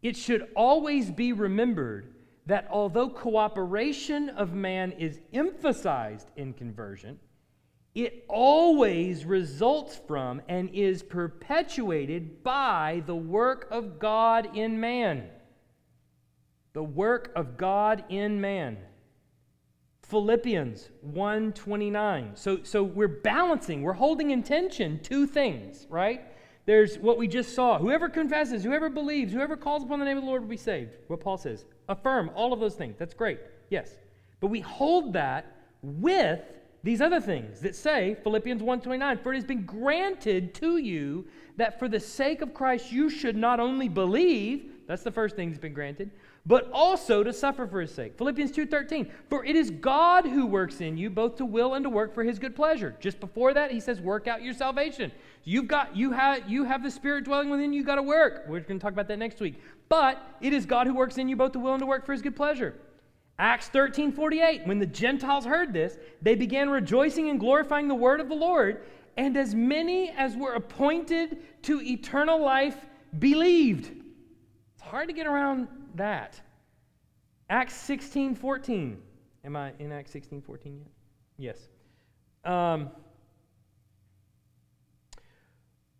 it should always be remembered that although cooperation of man is emphasized in conversion, it always results from and is perpetuated by the work of God in man. The work of God in man. Philippians 1:29. So so we're balancing, we're holding in tension two things, right? There's what we just saw. Whoever confesses, whoever believes, whoever calls upon the name of the Lord will be saved. What Paul says. Affirm all of those things. That's great. Yes. But we hold that with these other things that say Philippians 1:29 for it has been granted to you that for the sake of Christ you should not only believe that's the first thing that's been granted but also to suffer for his sake. Philippians 2:13 for it is God who works in you both to will and to work for his good pleasure. Just before that he says work out your salvation. You've got you have you have the spirit dwelling within you, got to work. We're going to talk about that next week. But it is God who works in you both to will and to work for his good pleasure. Acts 13 48, when the Gentiles heard this, they began rejoicing and glorifying the word of the Lord, and as many as were appointed to eternal life believed. It's hard to get around that. Acts 16 14. Am I in Acts 16 14 yet? Yes. Um,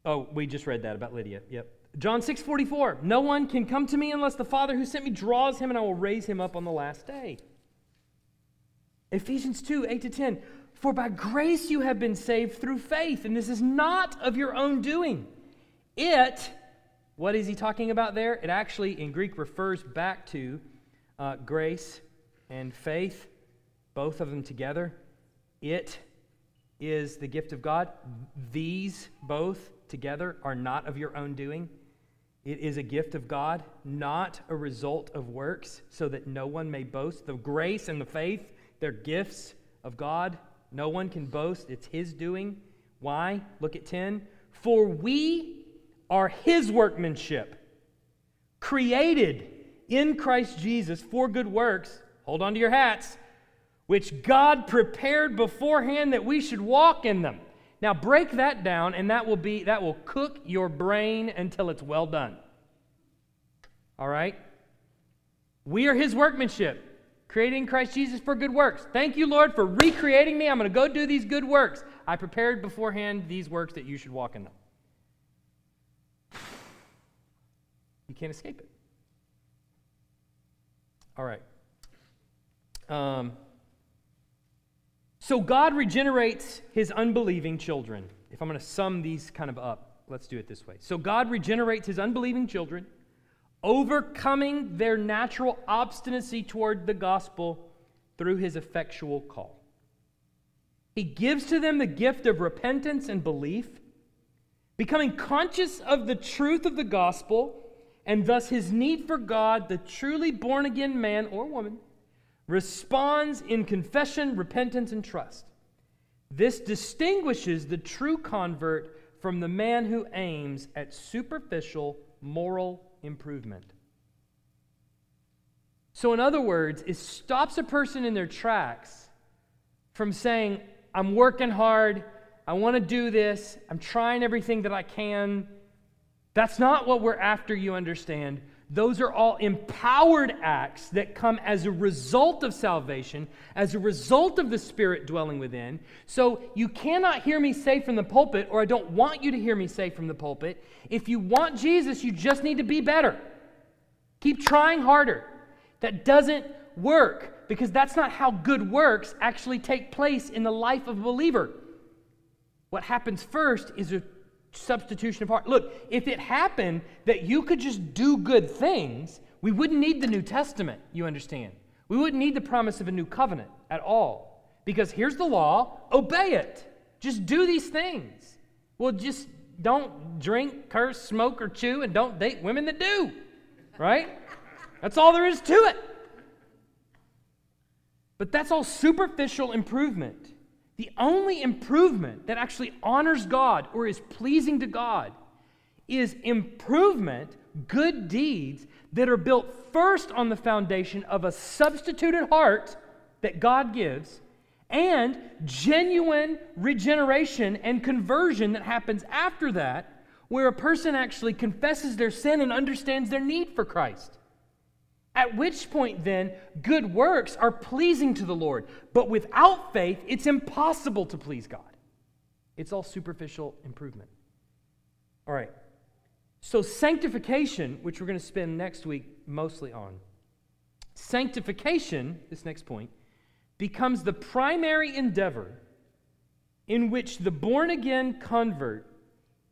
oh, we just read that about Lydia. Yep. John 6 44, no one can come to me unless the Father who sent me draws him, and I will raise him up on the last day. Ephesians 2 8 to 10, for by grace you have been saved through faith, and this is not of your own doing. It, what is he talking about there? It actually in Greek refers back to uh, grace and faith, both of them together. It is the gift of God. These both together are not of your own doing. It is a gift of God, not a result of works, so that no one may boast. The grace and the faith, they're gifts of God. No one can boast. It's His doing. Why? Look at 10. For we are His workmanship, created in Christ Jesus for good works. Hold on to your hats, which God prepared beforehand that we should walk in them. Now break that down and that will be that will cook your brain until it's well done. All right? We are his workmanship, creating Christ Jesus for good works. Thank you, Lord, for recreating me. I'm going to go do these good works. I prepared beforehand these works that you should walk in them. You can't escape it. All right. Um, so God regenerates his unbelieving children. If I'm going to sum these kind of up, let's do it this way. So God regenerates his unbelieving children, overcoming their natural obstinacy toward the gospel through his effectual call. He gives to them the gift of repentance and belief, becoming conscious of the truth of the gospel and thus his need for God, the truly born again man or woman responds in confession, repentance, and trust. This distinguishes the true convert from the man who aims at superficial moral improvement. So, in other words, it stops a person in their tracks from saying, I'm working hard, I want to do this, I'm trying everything that I can. That's not what we're after, you understand. Those are all empowered acts that come as a result of salvation, as a result of the Spirit dwelling within. So you cannot hear me say from the pulpit, or I don't want you to hear me say from the pulpit, if you want Jesus, you just need to be better. Keep trying harder. That doesn't work because that's not how good works actually take place in the life of a believer. What happens first is a substitution of heart. Look, if it happened that you could just do good things, we wouldn't need the New Testament, you understand. We wouldn't need the promise of a new covenant at all. Because here's the law obey it. Just do these things. Well, just don't drink, curse, smoke, or chew, and don't date women that do. Right? That's all there is to it. But that's all superficial improvement. The only improvement that actually honors God or is pleasing to God is improvement, good deeds that are built first on the foundation of a substituted heart that God gives and genuine regeneration and conversion that happens after that, where a person actually confesses their sin and understands their need for Christ. At which point, then, good works are pleasing to the Lord. But without faith, it's impossible to please God. It's all superficial improvement. All right. So, sanctification, which we're going to spend next week mostly on, sanctification, this next point, becomes the primary endeavor in which the born again convert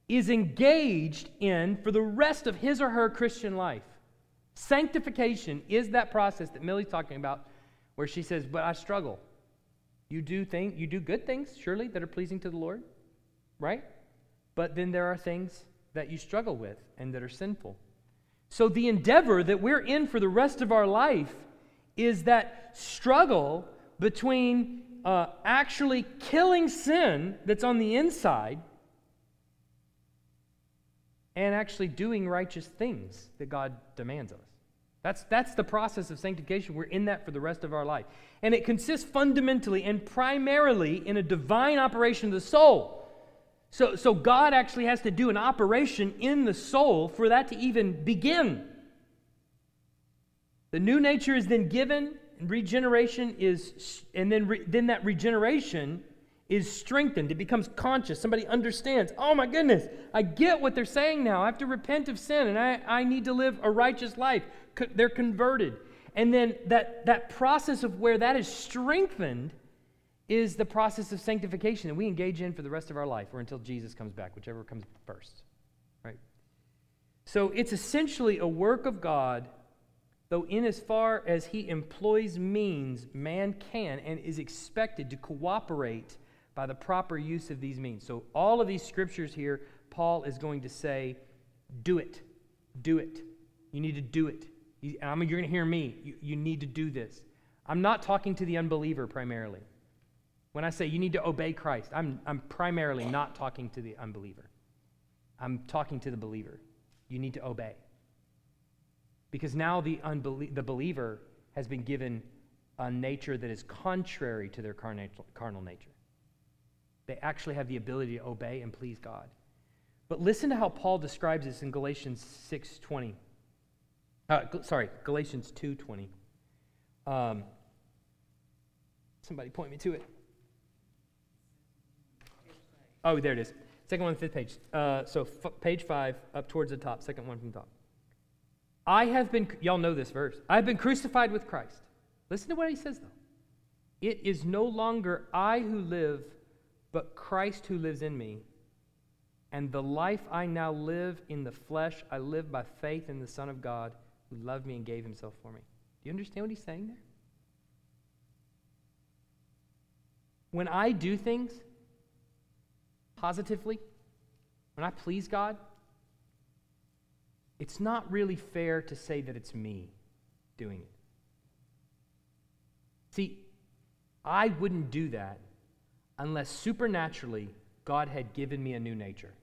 is engaged in for the rest of his or her Christian life. Sanctification is that process that Millie's talking about where she says, But I struggle. You do things, you do good things, surely, that are pleasing to the Lord, right? But then there are things that you struggle with and that are sinful. So the endeavor that we're in for the rest of our life is that struggle between uh, actually killing sin that's on the inside and actually doing righteous things that God demands of us. That's, that's the process of sanctification. We're in that for the rest of our life. And it consists fundamentally and primarily in a divine operation of the soul. So, so God actually has to do an operation in the soul for that to even begin. The new nature is then given, and regeneration is, and then, re, then that regeneration is strengthened. It becomes conscious. Somebody understands, oh my goodness, I get what they're saying now. I have to repent of sin and I, I need to live a righteous life. They're converted. And then that, that process of where that is strengthened is the process of sanctification that we engage in for the rest of our life or until Jesus comes back, whichever comes first. Right? So it's essentially a work of God, though in as far as he employs means, man can and is expected to cooperate by the proper use of these means. So, all of these scriptures here, Paul is going to say, do it. Do it. You need to do it. You, I mean, you're going to hear me. You, you need to do this. I'm not talking to the unbeliever primarily. When I say you need to obey Christ, I'm, I'm primarily not talking to the unbeliever. I'm talking to the believer. You need to obey. Because now the, unbelie- the believer has been given a nature that is contrary to their carnal nature. They actually have the ability to obey and please God. But listen to how Paul describes this in Galatians 6:20. Uh, sorry, Galatians 2:20. Um, somebody point me to it. Oh, there it is. Second one, fifth page. Uh, so f- page five, up towards the top. Second one from the top. I have been. Y'all know this verse. I have been crucified with Christ. Listen to what he says though. It is no longer I who live but Christ who lives in me. And the life I now live in the flesh, I live by faith in the Son of God who loved me and gave himself for me. Do you understand what he's saying there? When I do things positively, when I please God, it's not really fair to say that it's me doing it. See, I wouldn't do that unless supernaturally God had given me a new nature.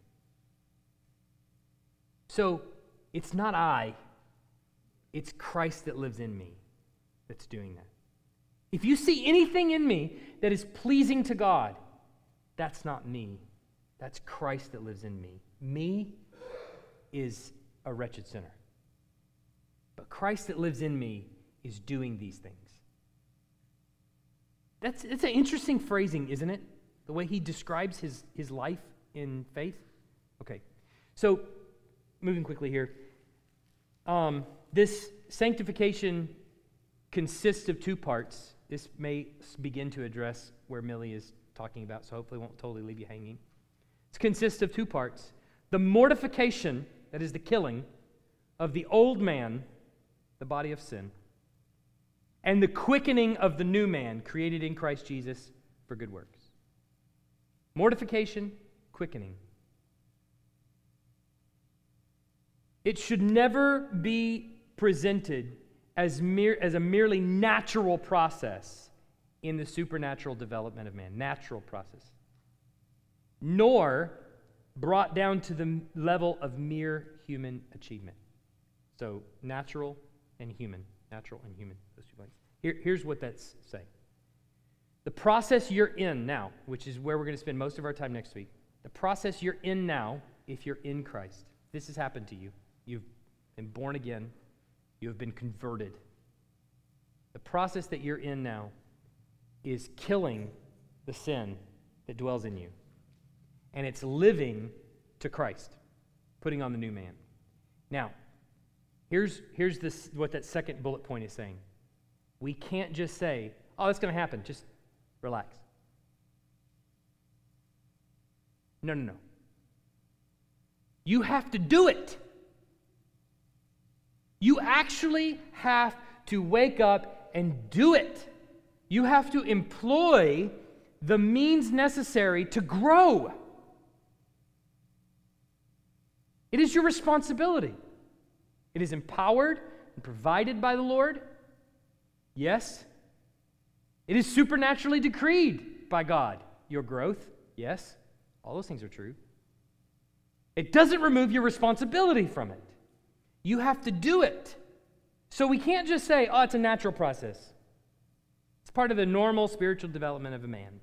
So it's not I, it's Christ that lives in me that's doing that. If you see anything in me that is pleasing to God, that's not me. That's Christ that lives in me. Me is a wretched sinner. but Christ that lives in me is doing these things. That's, that's an interesting phrasing, isn't it? The way he describes his, his life in faith. Okay, so moving quickly here. Um, this sanctification consists of two parts. This may begin to address where Millie is talking about, so hopefully won't totally leave you hanging. It consists of two parts the mortification, that is the killing, of the old man, the body of sin, and the quickening of the new man created in Christ Jesus for good works. Mortification, quickening. It should never be presented as, mere, as a merely natural process in the supernatural development of man, natural process, nor brought down to the level of mere human achievement. So, natural and human. Natural and human, those two blanks. Here, here's what that's saying. The process you're in now, which is where we're going to spend most of our time next week, the process you're in now, if you're in Christ, this has happened to you. You've been born again, you have been converted. The process that you're in now is killing the sin that dwells in you. And it's living to Christ, putting on the new man. Now, here's, here's this, what that second bullet point is saying. We can't just say, oh, that's going to happen. Just relax. No, no, no. You have to do it. You actually have to wake up and do it. You have to employ the means necessary to grow. It is your responsibility. It is empowered and provided by the Lord. Yes. It is supernaturally decreed by God. Your growth. Yes. All those things are true. It doesn't remove your responsibility from it. You have to do it. So we can't just say, oh, it's a natural process. It's part of the normal spiritual development of a man.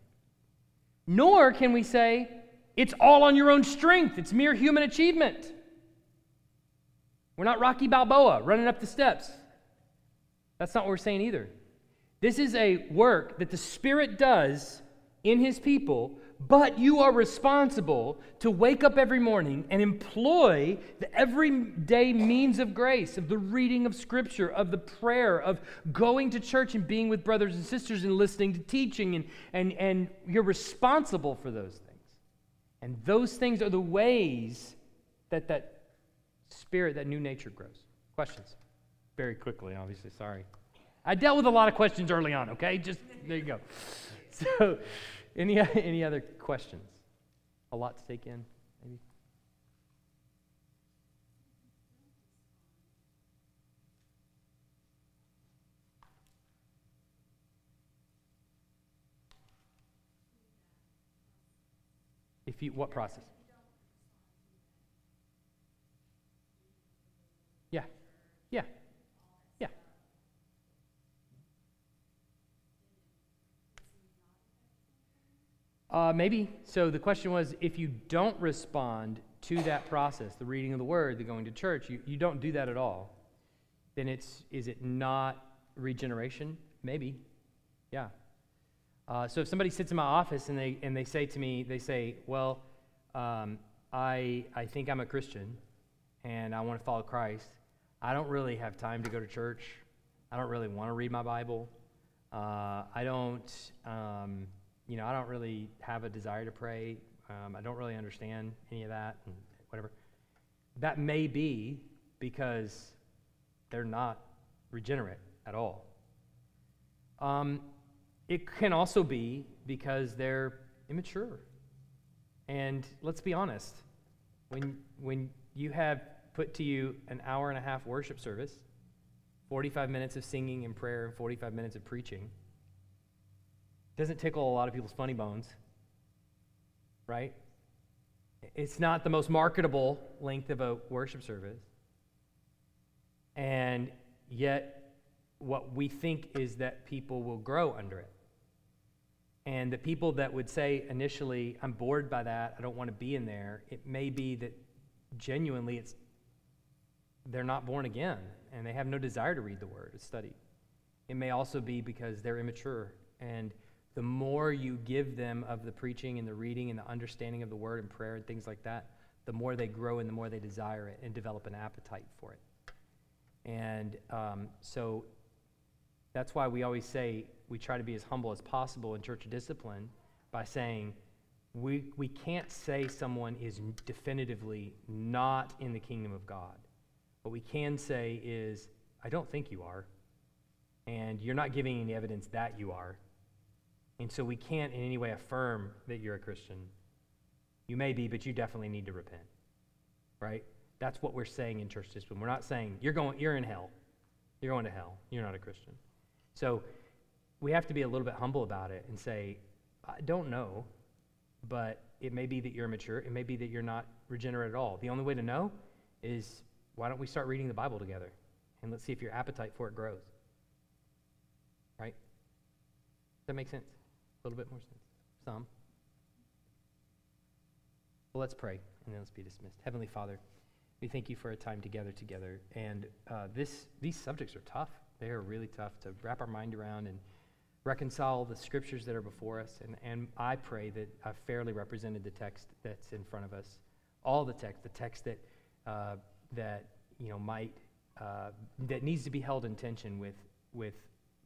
Nor can we say, it's all on your own strength, it's mere human achievement. We're not Rocky Balboa running up the steps. That's not what we're saying either. This is a work that the Spirit does in His people but you are responsible to wake up every morning and employ the everyday means of grace, of the reading of Scripture, of the prayer, of going to church and being with brothers and sisters and listening to teaching, and, and, and you're responsible for those things. And those things are the ways that that spirit, that new nature grows. Questions? Very quickly, obviously, sorry. I dealt with a lot of questions early on, okay? Just there you go. So, any, any other questions? A lot to take in, maybe? If you, what process? Yeah, yeah, yeah. Uh, maybe. So the question was if you don't respond to that process, the reading of the word, the going to church, you, you don't do that at all, then it's, is it not regeneration? Maybe. Yeah. Uh, so if somebody sits in my office and they, and they say to me, they say, well, um, I, I think I'm a Christian and I want to follow Christ. I don't really have time to go to church. I don't really want to read my Bible. Uh, I don't. Um, you know, I don't really have a desire to pray. Um, I don't really understand any of that and whatever. That may be because they're not regenerate at all. Um, it can also be because they're immature. And let's be honest, when, when you have put to you an hour and a half worship service, 45 minutes of singing and prayer, and 45 minutes of preaching, doesn't tickle a lot of people's funny bones, right? It's not the most marketable length of a worship service. And yet, what we think is that people will grow under it. And the people that would say initially, I'm bored by that, I don't want to be in there, it may be that genuinely it's they're not born again and they have no desire to read the word, to study. It may also be because they're immature. And the more you give them of the preaching and the reading and the understanding of the word and prayer and things like that, the more they grow and the more they desire it and develop an appetite for it. And um, so that's why we always say we try to be as humble as possible in church discipline by saying we, we can't say someone is definitively not in the kingdom of God. What we can say is, I don't think you are, and you're not giving any evidence that you are. And so we can't in any way affirm that you're a Christian. You may be, but you definitely need to repent. Right? That's what we're saying in church discipline. We're not saying you're going you're in hell. You're going to hell. You're not a Christian. So we have to be a little bit humble about it and say, I don't know, but it may be that you're immature. It may be that you're not regenerate at all. The only way to know is why don't we start reading the Bible together? And let's see if your appetite for it grows. Right? Does that make sense? A little bit more sense? Some. Well, let's pray and then let's be dismissed. Heavenly Father, we thank you for a time together together. And uh, this, these subjects are tough. They are really tough to wrap our mind around and reconcile the scriptures that are before us. And, and I pray that I've fairly represented the text that's in front of us. All the text, the text that, uh, that you know, might, uh, that needs to be held in tension with, with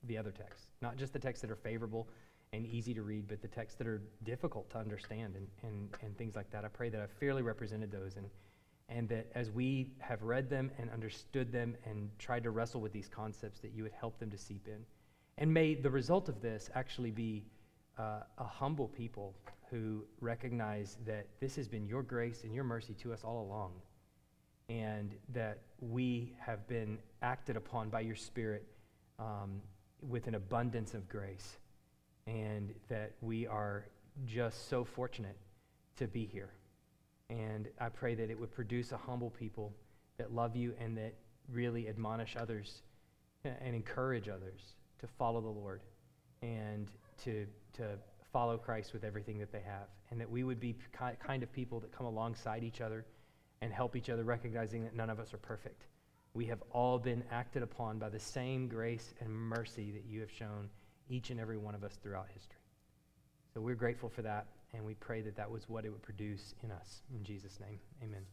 the other texts. Not just the texts that are favorable and easy to read, but the texts that are difficult to understand and, and, and things like that. I pray that I've fairly represented those and, and that as we have read them and understood them and tried to wrestle with these concepts, that you would help them to seep in. And may the result of this actually be uh, a humble people who recognize that this has been your grace and your mercy to us all along, and that we have been acted upon by your Spirit um, with an abundance of grace, and that we are just so fortunate to be here. And I pray that it would produce a humble people that love you and that really admonish others eh, and encourage others to follow the Lord and to, to follow Christ with everything that they have. And that we would be ki- kind of people that come alongside each other and help each other, recognizing that none of us are perfect. We have all been acted upon by the same grace and mercy that you have shown each and every one of us throughout history. So we're grateful for that, and we pray that that was what it would produce in us. In Jesus' name, amen.